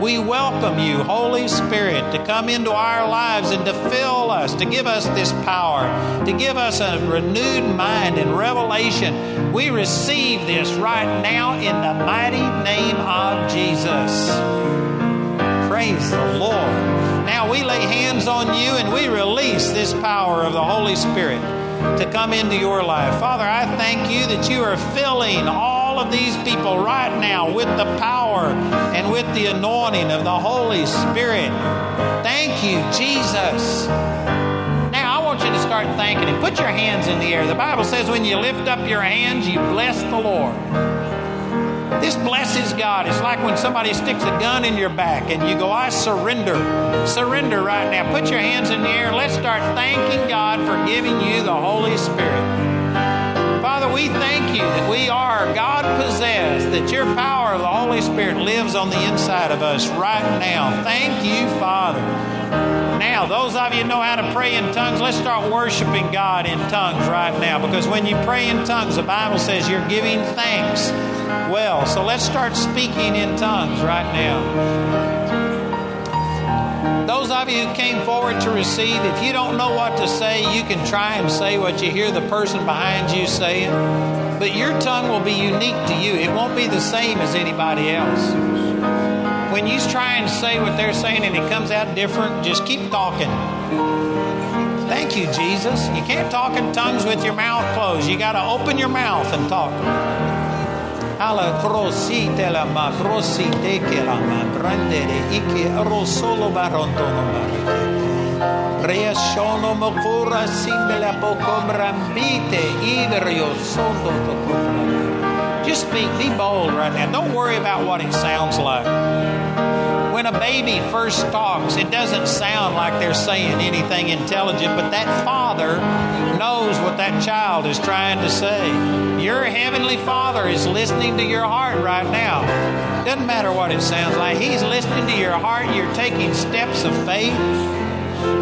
We welcome you, Holy Spirit, to come into our lives and to fill us, to give us this power, to give us a renewed mind and revelation. We receive this right now in the mighty name of Jesus. Praise the Lord. Now we lay hands on you and we release this power of the Holy Spirit to come into your life. Father, I thank you that you are filling all of these people right now with the power and with the anointing of the Holy Spirit. Thank you, Jesus. Start thanking Him. Put your hands in the air. The Bible says when you lift up your hands, you bless the Lord. This blesses God. It's like when somebody sticks a gun in your back and you go, I surrender. Surrender right now. Put your hands in the air. Let's start thanking God for giving you the Holy Spirit. Father, we thank you that we are God possessed, that your power of the Holy Spirit lives on the inside of us right now. Thank you, Father. Now, those of you know how to pray in tongues, let's start worshiping God in tongues right now because when you pray in tongues, the Bible says you're giving thanks well. So let's start speaking in tongues right now. Those of you who came forward to receive, if you don't know what to say, you can try and say what you hear the person behind you saying. But your tongue will be unique to you, it won't be the same as anybody else. When you try and say what they're saying and it comes out different, just keep talking. Thank you, Jesus. You can't talk in tongues with your mouth closed. You got to open your mouth and talk. Idrio to Just speak, be bold right now. Don't worry about what it sounds like when a baby first talks, it doesn't sound like they're saying anything intelligent, but that father knows what that child is trying to say. Your heavenly father is listening to your heart right now. Doesn't matter what it sounds like, he's listening to your heart. You're taking steps of faith.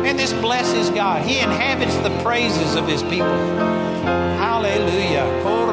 And this blesses God. He inhabits the praises of his people. Hallelujah.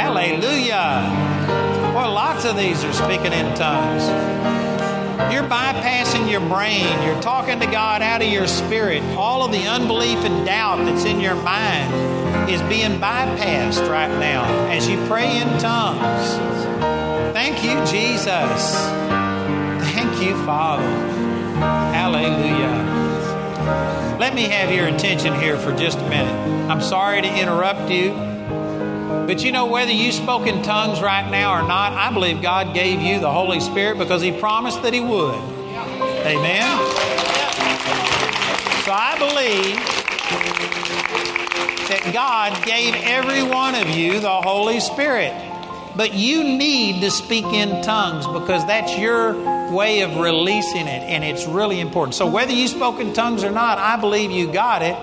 Hallelujah. Well, lots of these are speaking in tongues. You're bypassing your brain. You're talking to God out of your spirit. All of the unbelief and doubt that's in your mind is being bypassed right now as you pray in tongues. Thank you, Jesus. Thank you, Father. Hallelujah. Let me have your attention here for just a minute. I'm sorry to interrupt you, but you know, whether you spoke in tongues right now or not, I believe God gave you the Holy Spirit because He promised that He would. Amen? So I believe that God gave every one of you the Holy Spirit. But you need to speak in tongues because that's your way of releasing it, and it's really important. So, whether you spoke in tongues or not, I believe you got it,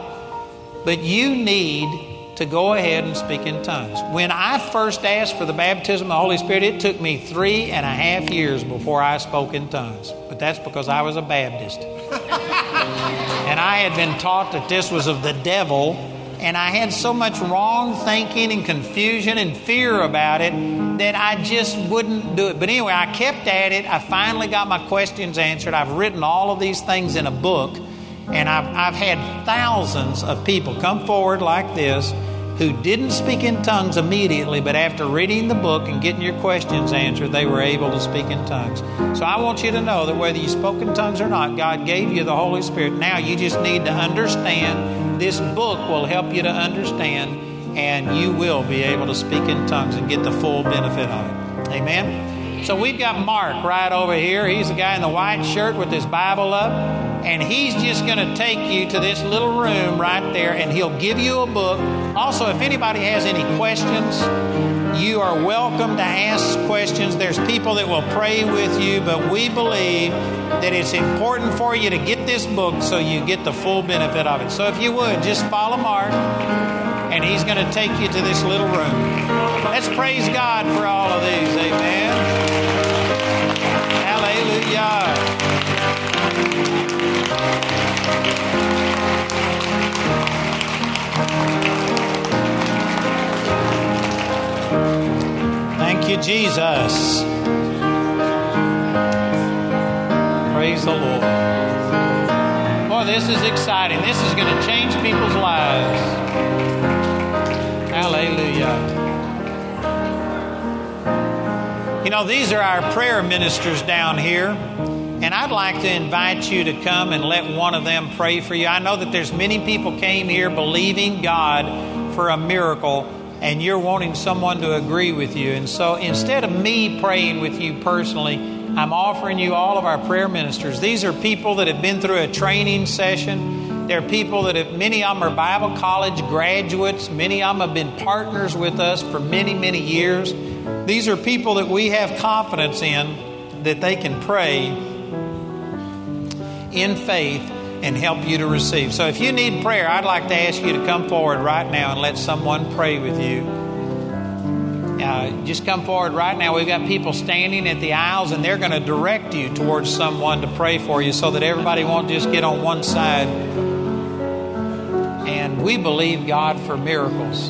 but you need to go ahead and speak in tongues. When I first asked for the baptism of the Holy Spirit, it took me three and a half years before I spoke in tongues. But that's because I was a Baptist. and I had been taught that this was of the devil, and I had so much wrong thinking and confusion and fear about it that I just wouldn't do it. But anyway, I kept at it. I finally got my questions answered. I've written all of these things in a book, and I've, I've had thousands of people come forward like this who didn't speak in tongues immediately, but after reading the book and getting your questions answered, they were able to speak in tongues. So I want you to know that whether you spoke in tongues or not, God gave you the Holy Spirit. Now you just need to understand. This book will help you to understand, and you will be able to speak in tongues and get the full benefit of it. Amen. So we've got Mark right over here. He's the guy in the white shirt with his Bible up and he's just going to take you to this little room right there and he'll give you a book. Also, if anybody has any questions, you are welcome to ask questions. There's people that will pray with you, but we believe that it's important for you to get this book so you get the full benefit of it. So if you would, just follow Mark and he's going to take you to this little room. Let's praise God for all of these. Amen. Hallelujah. Jesus. Praise the Lord. Boy, this is exciting. This is going to change people's lives. Hallelujah. You know, these are our prayer ministers down here. And I'd like to invite you to come and let one of them pray for you. I know that there's many people came here believing God for a miracle and you're wanting someone to agree with you. And so instead of me praying with you personally, I'm offering you all of our prayer ministers. These are people that have been through a training session. They're people that have, many of them are Bible college graduates. Many of them have been partners with us for many, many years. These are people that we have confidence in that they can pray in faith and help you to receive. So if you need prayer, I'd like to ask you to come forward right now and let someone pray with you. Uh, just come forward right now. We've got people standing at the aisles, and they're going to direct you towards someone to pray for you so that everybody won't just get on one side. And we believe God for miracles.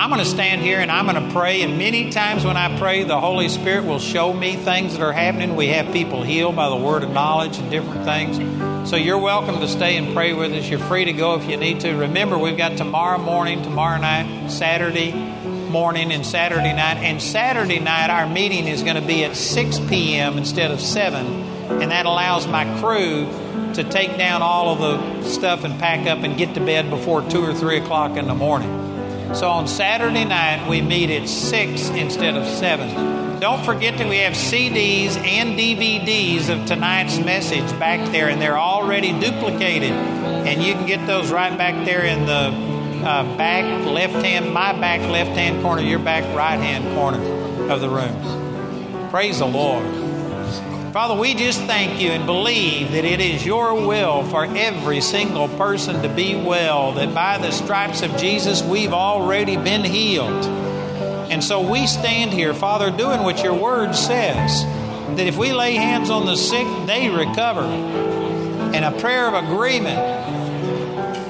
I'm going to stand here and I'm going to pray. And many times when I pray, the Holy Spirit will show me things that are happening. We have people healed by the word of knowledge and different things. So you're welcome to stay and pray with us. You're free to go if you need to. Remember, we've got tomorrow morning, tomorrow night, Saturday morning, and Saturday night. And Saturday night, our meeting is going to be at 6 p.m. instead of 7. And that allows my crew to take down all of the stuff and pack up and get to bed before 2 or 3 o'clock in the morning. So on Saturday night, we meet at 6 instead of 7. Don't forget that we have CDs and DVDs of tonight's message back there, and they're already duplicated. And you can get those right back there in the uh, back left hand, my back left hand corner, your back right hand corner of the rooms. Praise the Lord. Father, we just thank you and believe that it is your will for every single person to be well, that by the stripes of Jesus we've already been healed. And so we stand here, Father, doing what your word says that if we lay hands on the sick, they recover. And a prayer of agreement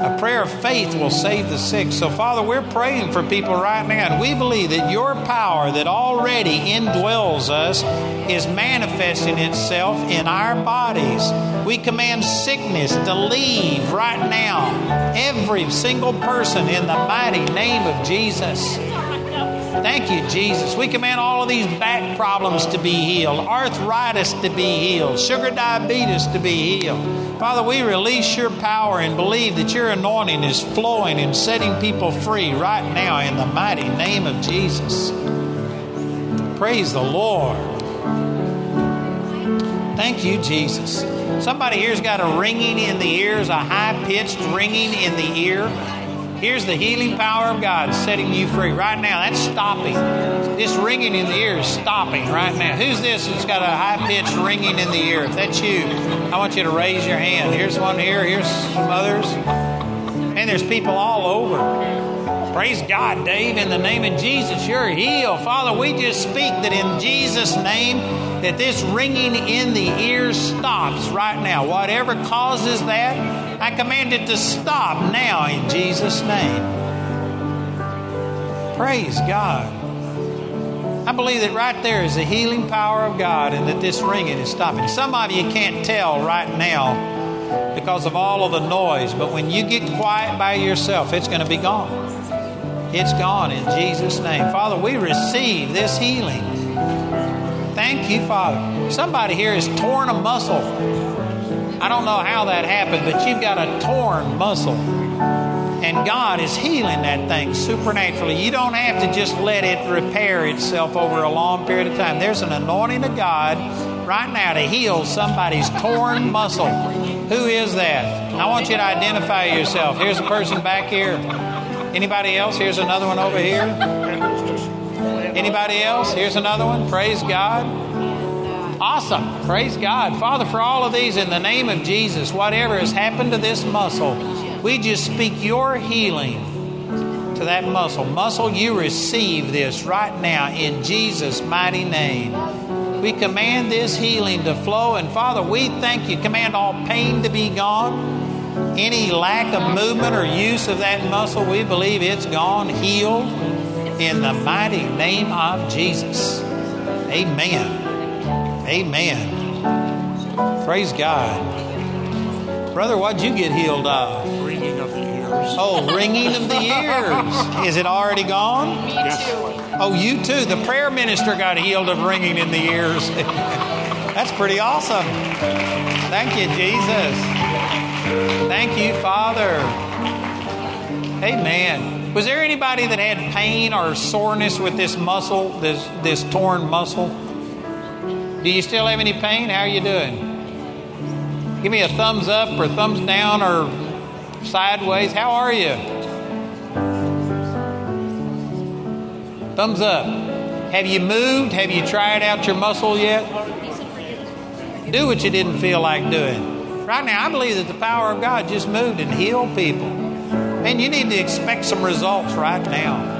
a prayer of faith will save the sick. So, Father, we're praying for people right now, and we believe that your power that already indwells us is manifesting itself in our bodies. We command sickness to leave right now, every single person, in the mighty name of Jesus. Thank you, Jesus. We command all of these back problems to be healed, arthritis to be healed, sugar diabetes to be healed. Father, we release your power and believe that your anointing is flowing and setting people free right now in the mighty name of Jesus. Praise the Lord. Thank you, Jesus. Somebody here's got a ringing in the ears, a high pitched ringing in the ear. Here's the healing power of God setting you free right now. That's stopping. This ringing in the ear is stopping right now. Who's this that's got a high pitched ringing in the ear? If that's you, I want you to raise your hand. Here's one here. Here's some others. And there's people all over. Praise God, Dave. In the name of Jesus, you're healed. Father, we just speak that in Jesus' name, that this ringing in the ears stops right now. Whatever causes that, I command it to stop now in Jesus' name. Praise God. I believe that right there is the healing power of God and that this ringing is stopping. Some of you can't tell right now because of all of the noise, but when you get quiet by yourself, it's going to be gone. It's gone in Jesus' name. Father, we receive this healing. Thank you, Father. Somebody here has torn a muscle. I don't know how that happened, but you've got a torn muscle. And God is healing that thing supernaturally. You don't have to just let it repair itself over a long period of time. There's an anointing of God right now to heal somebody's torn muscle. Who is that? I want you to identify yourself. Here's a person back here. Anybody else? Here's another one over here. Anybody else? Here's another one. Praise God. Awesome. Praise God. Father, for all of these, in the name of Jesus, whatever has happened to this muscle, we just speak your healing to that muscle. Muscle, you receive this right now in Jesus' mighty name. We command this healing to flow, and Father, we thank you. Command all pain to be gone any lack of movement or use of that muscle, we believe it's gone, healed in the mighty name of Jesus. Amen. Amen. Praise God. Brother, what'd you get healed of? Ringing of the ears. Oh, ringing of the ears. Is it already gone? Me Yes. too. Oh, you too. The prayer minister got healed of ringing in the ears. That's pretty awesome. Thank you, Jesus. Thank you, Father. Amen. Was there anybody that had pain or soreness with this muscle, this this torn muscle? Do you still have any pain? How are you doing? Give me a thumbs up or thumbs down or sideways. How are you? Thumbs up. Have you moved? Have you tried out your muscle yet? Do what you didn't feel like doing. Right now, I believe that the power of God just moved and healed people. And you need to expect some results right now.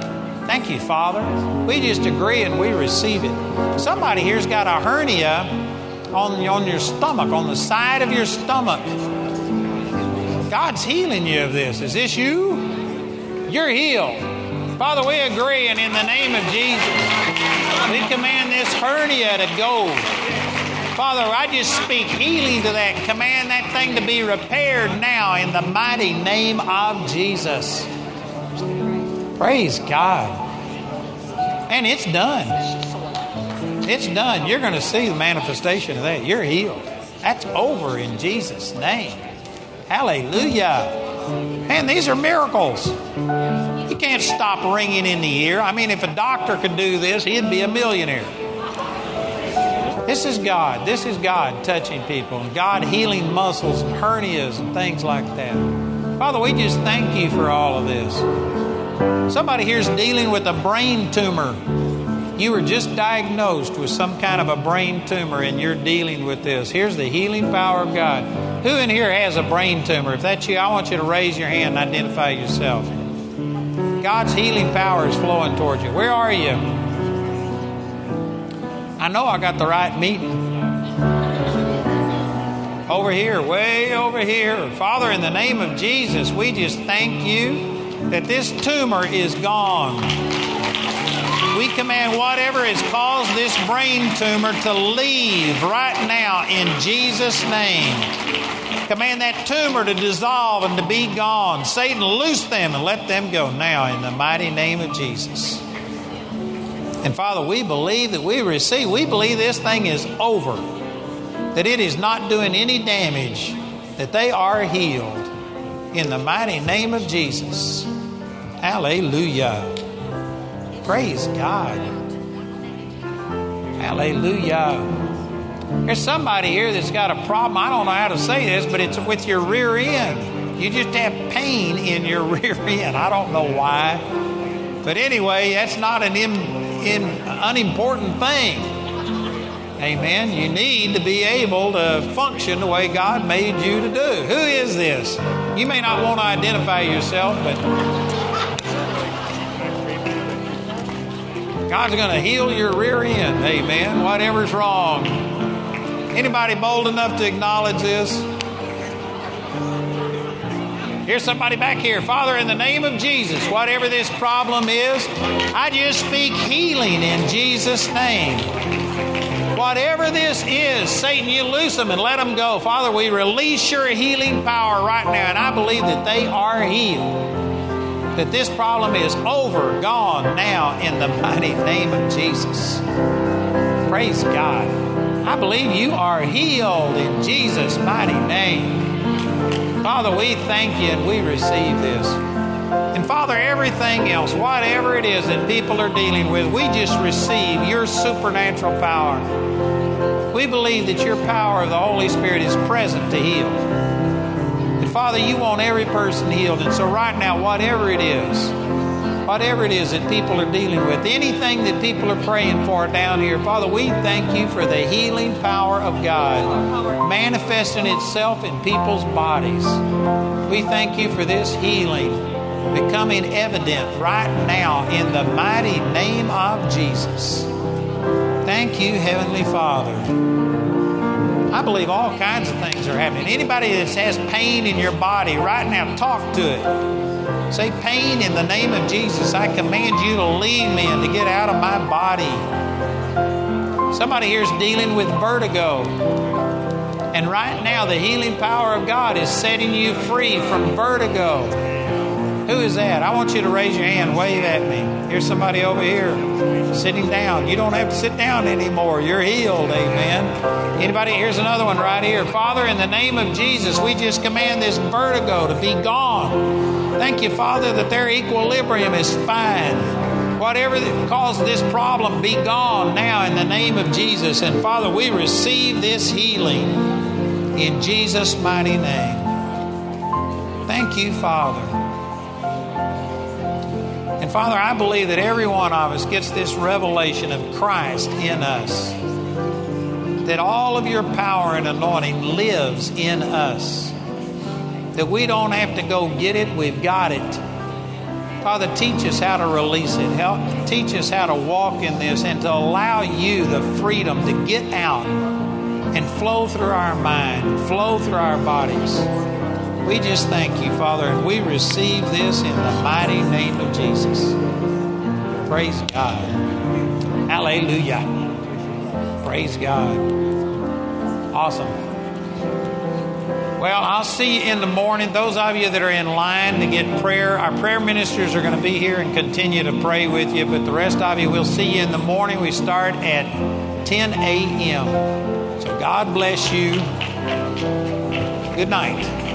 Thank you, Father. We just agree and we receive it. Somebody here's got a hernia on, on your stomach, on the side of your stomach. God's healing you of this. Is this you? You're healed. Father, we agree, and in the name of Jesus, we command this hernia to go. Father, I just speak healing to that. Command that thing to be repaired now in the mighty name of Jesus. Praise God. And it's done. It's done. You're going to see the manifestation of that. You're healed. That's over in Jesus' name. Hallelujah. Man, these are miracles. You can't stop ringing in the ear. I mean, if a doctor could do this, he'd be a millionaire. This is God. This is God touching people and God healing muscles and hernias and things like that. Father, we just thank you for all of this. Somebody here's dealing with a brain tumor. You were just diagnosed with some kind of a brain tumor and you're dealing with this. Here's the healing power of God. Who in here has a brain tumor? If that's you, I want you to raise your hand and identify yourself. God's healing power is flowing towards you. Where are you? I know I got the right meeting. Over here, way over here. Father, in the name of Jesus, we just thank you that this tumor is gone. We command whatever has caused this brain tumor to leave right now in Jesus' name. Command that tumor to dissolve and to be gone. Satan, loose them and let them go now in the mighty name of Jesus. And Father, we believe that we receive, we believe this thing is over, that it is not doing any damage, that they are healed in the mighty name of Jesus. Hallelujah. Praise God. Hallelujah. There's somebody here that's got a problem. I don't know how to say this, but it's with your rear end. You just have pain in your rear end. I don't know why. But anyway, that's not an unimportant thing. Amen. You need to be able to function the way God made you to do. Who is this? You may not want to identify yourself, but God's going to heal your rear end. Amen. Whatever's wrong. Anybody bold enough to acknowledge this? Here's somebody back here. Father, in the name of Jesus, whatever this problem is, I just speak healing in Jesus' name. Whatever this is, Satan, you loose them and let them go. Father, we release your healing power right now, and I believe that they are healed. That this problem is over, gone now in the mighty name of Jesus. Praise God. I believe you are healed in Jesus' mighty name. Father, we thank you and we receive this. And Father, everything else, whatever it is that people are dealing with, we just receive your supernatural power. We believe that your power of the Holy Spirit is present to heal. Father, you want every person healed. And so, right now, whatever it is, whatever it is that people are dealing with, anything that people are praying for down here, Father, we thank you for the healing power of God manifesting itself in people's bodies. We thank you for this healing becoming evident right now in the mighty name of Jesus. Thank you, Heavenly Father. I believe all kinds of things are happening. Anybody that has pain in your body right now, talk to it. Say, pain in the name of Jesus, I command you to leave me and to get out of my body. Somebody here is dealing with vertigo. And right now, the healing power of God is setting you free from vertigo. Who is that? I want you to raise your hand, wave at me. Here's somebody over here sitting down. You don't have to sit down anymore. You're healed. Amen. Anybody? Here's another one right here. Father, in the name of Jesus, we just command this vertigo to be gone. Thank you, Father, that their equilibrium is fine. Whatever caused this problem, be gone now in the name of Jesus. And Father, we receive this healing in Jesus' mighty name. Thank you, Father. Father, I believe that every one of us gets this revelation of Christ in us. That all of your power and anointing lives in us that we don't have to go get it, we've got it. Father, teach us how to release it. Help teach us how to walk in this and to allow you the freedom to get out and flow through our mind, flow through our bodies. We just thank you, Father, and we receive this in the mighty name of Jesus. Praise God. Hallelujah. Praise God. Awesome. Well, I'll see you in the morning. Those of you that are in line to get prayer, our prayer ministers are going to be here and continue to pray with you. But the rest of you, we'll see you in the morning. We start at 10 a.m. So God bless you. Good night.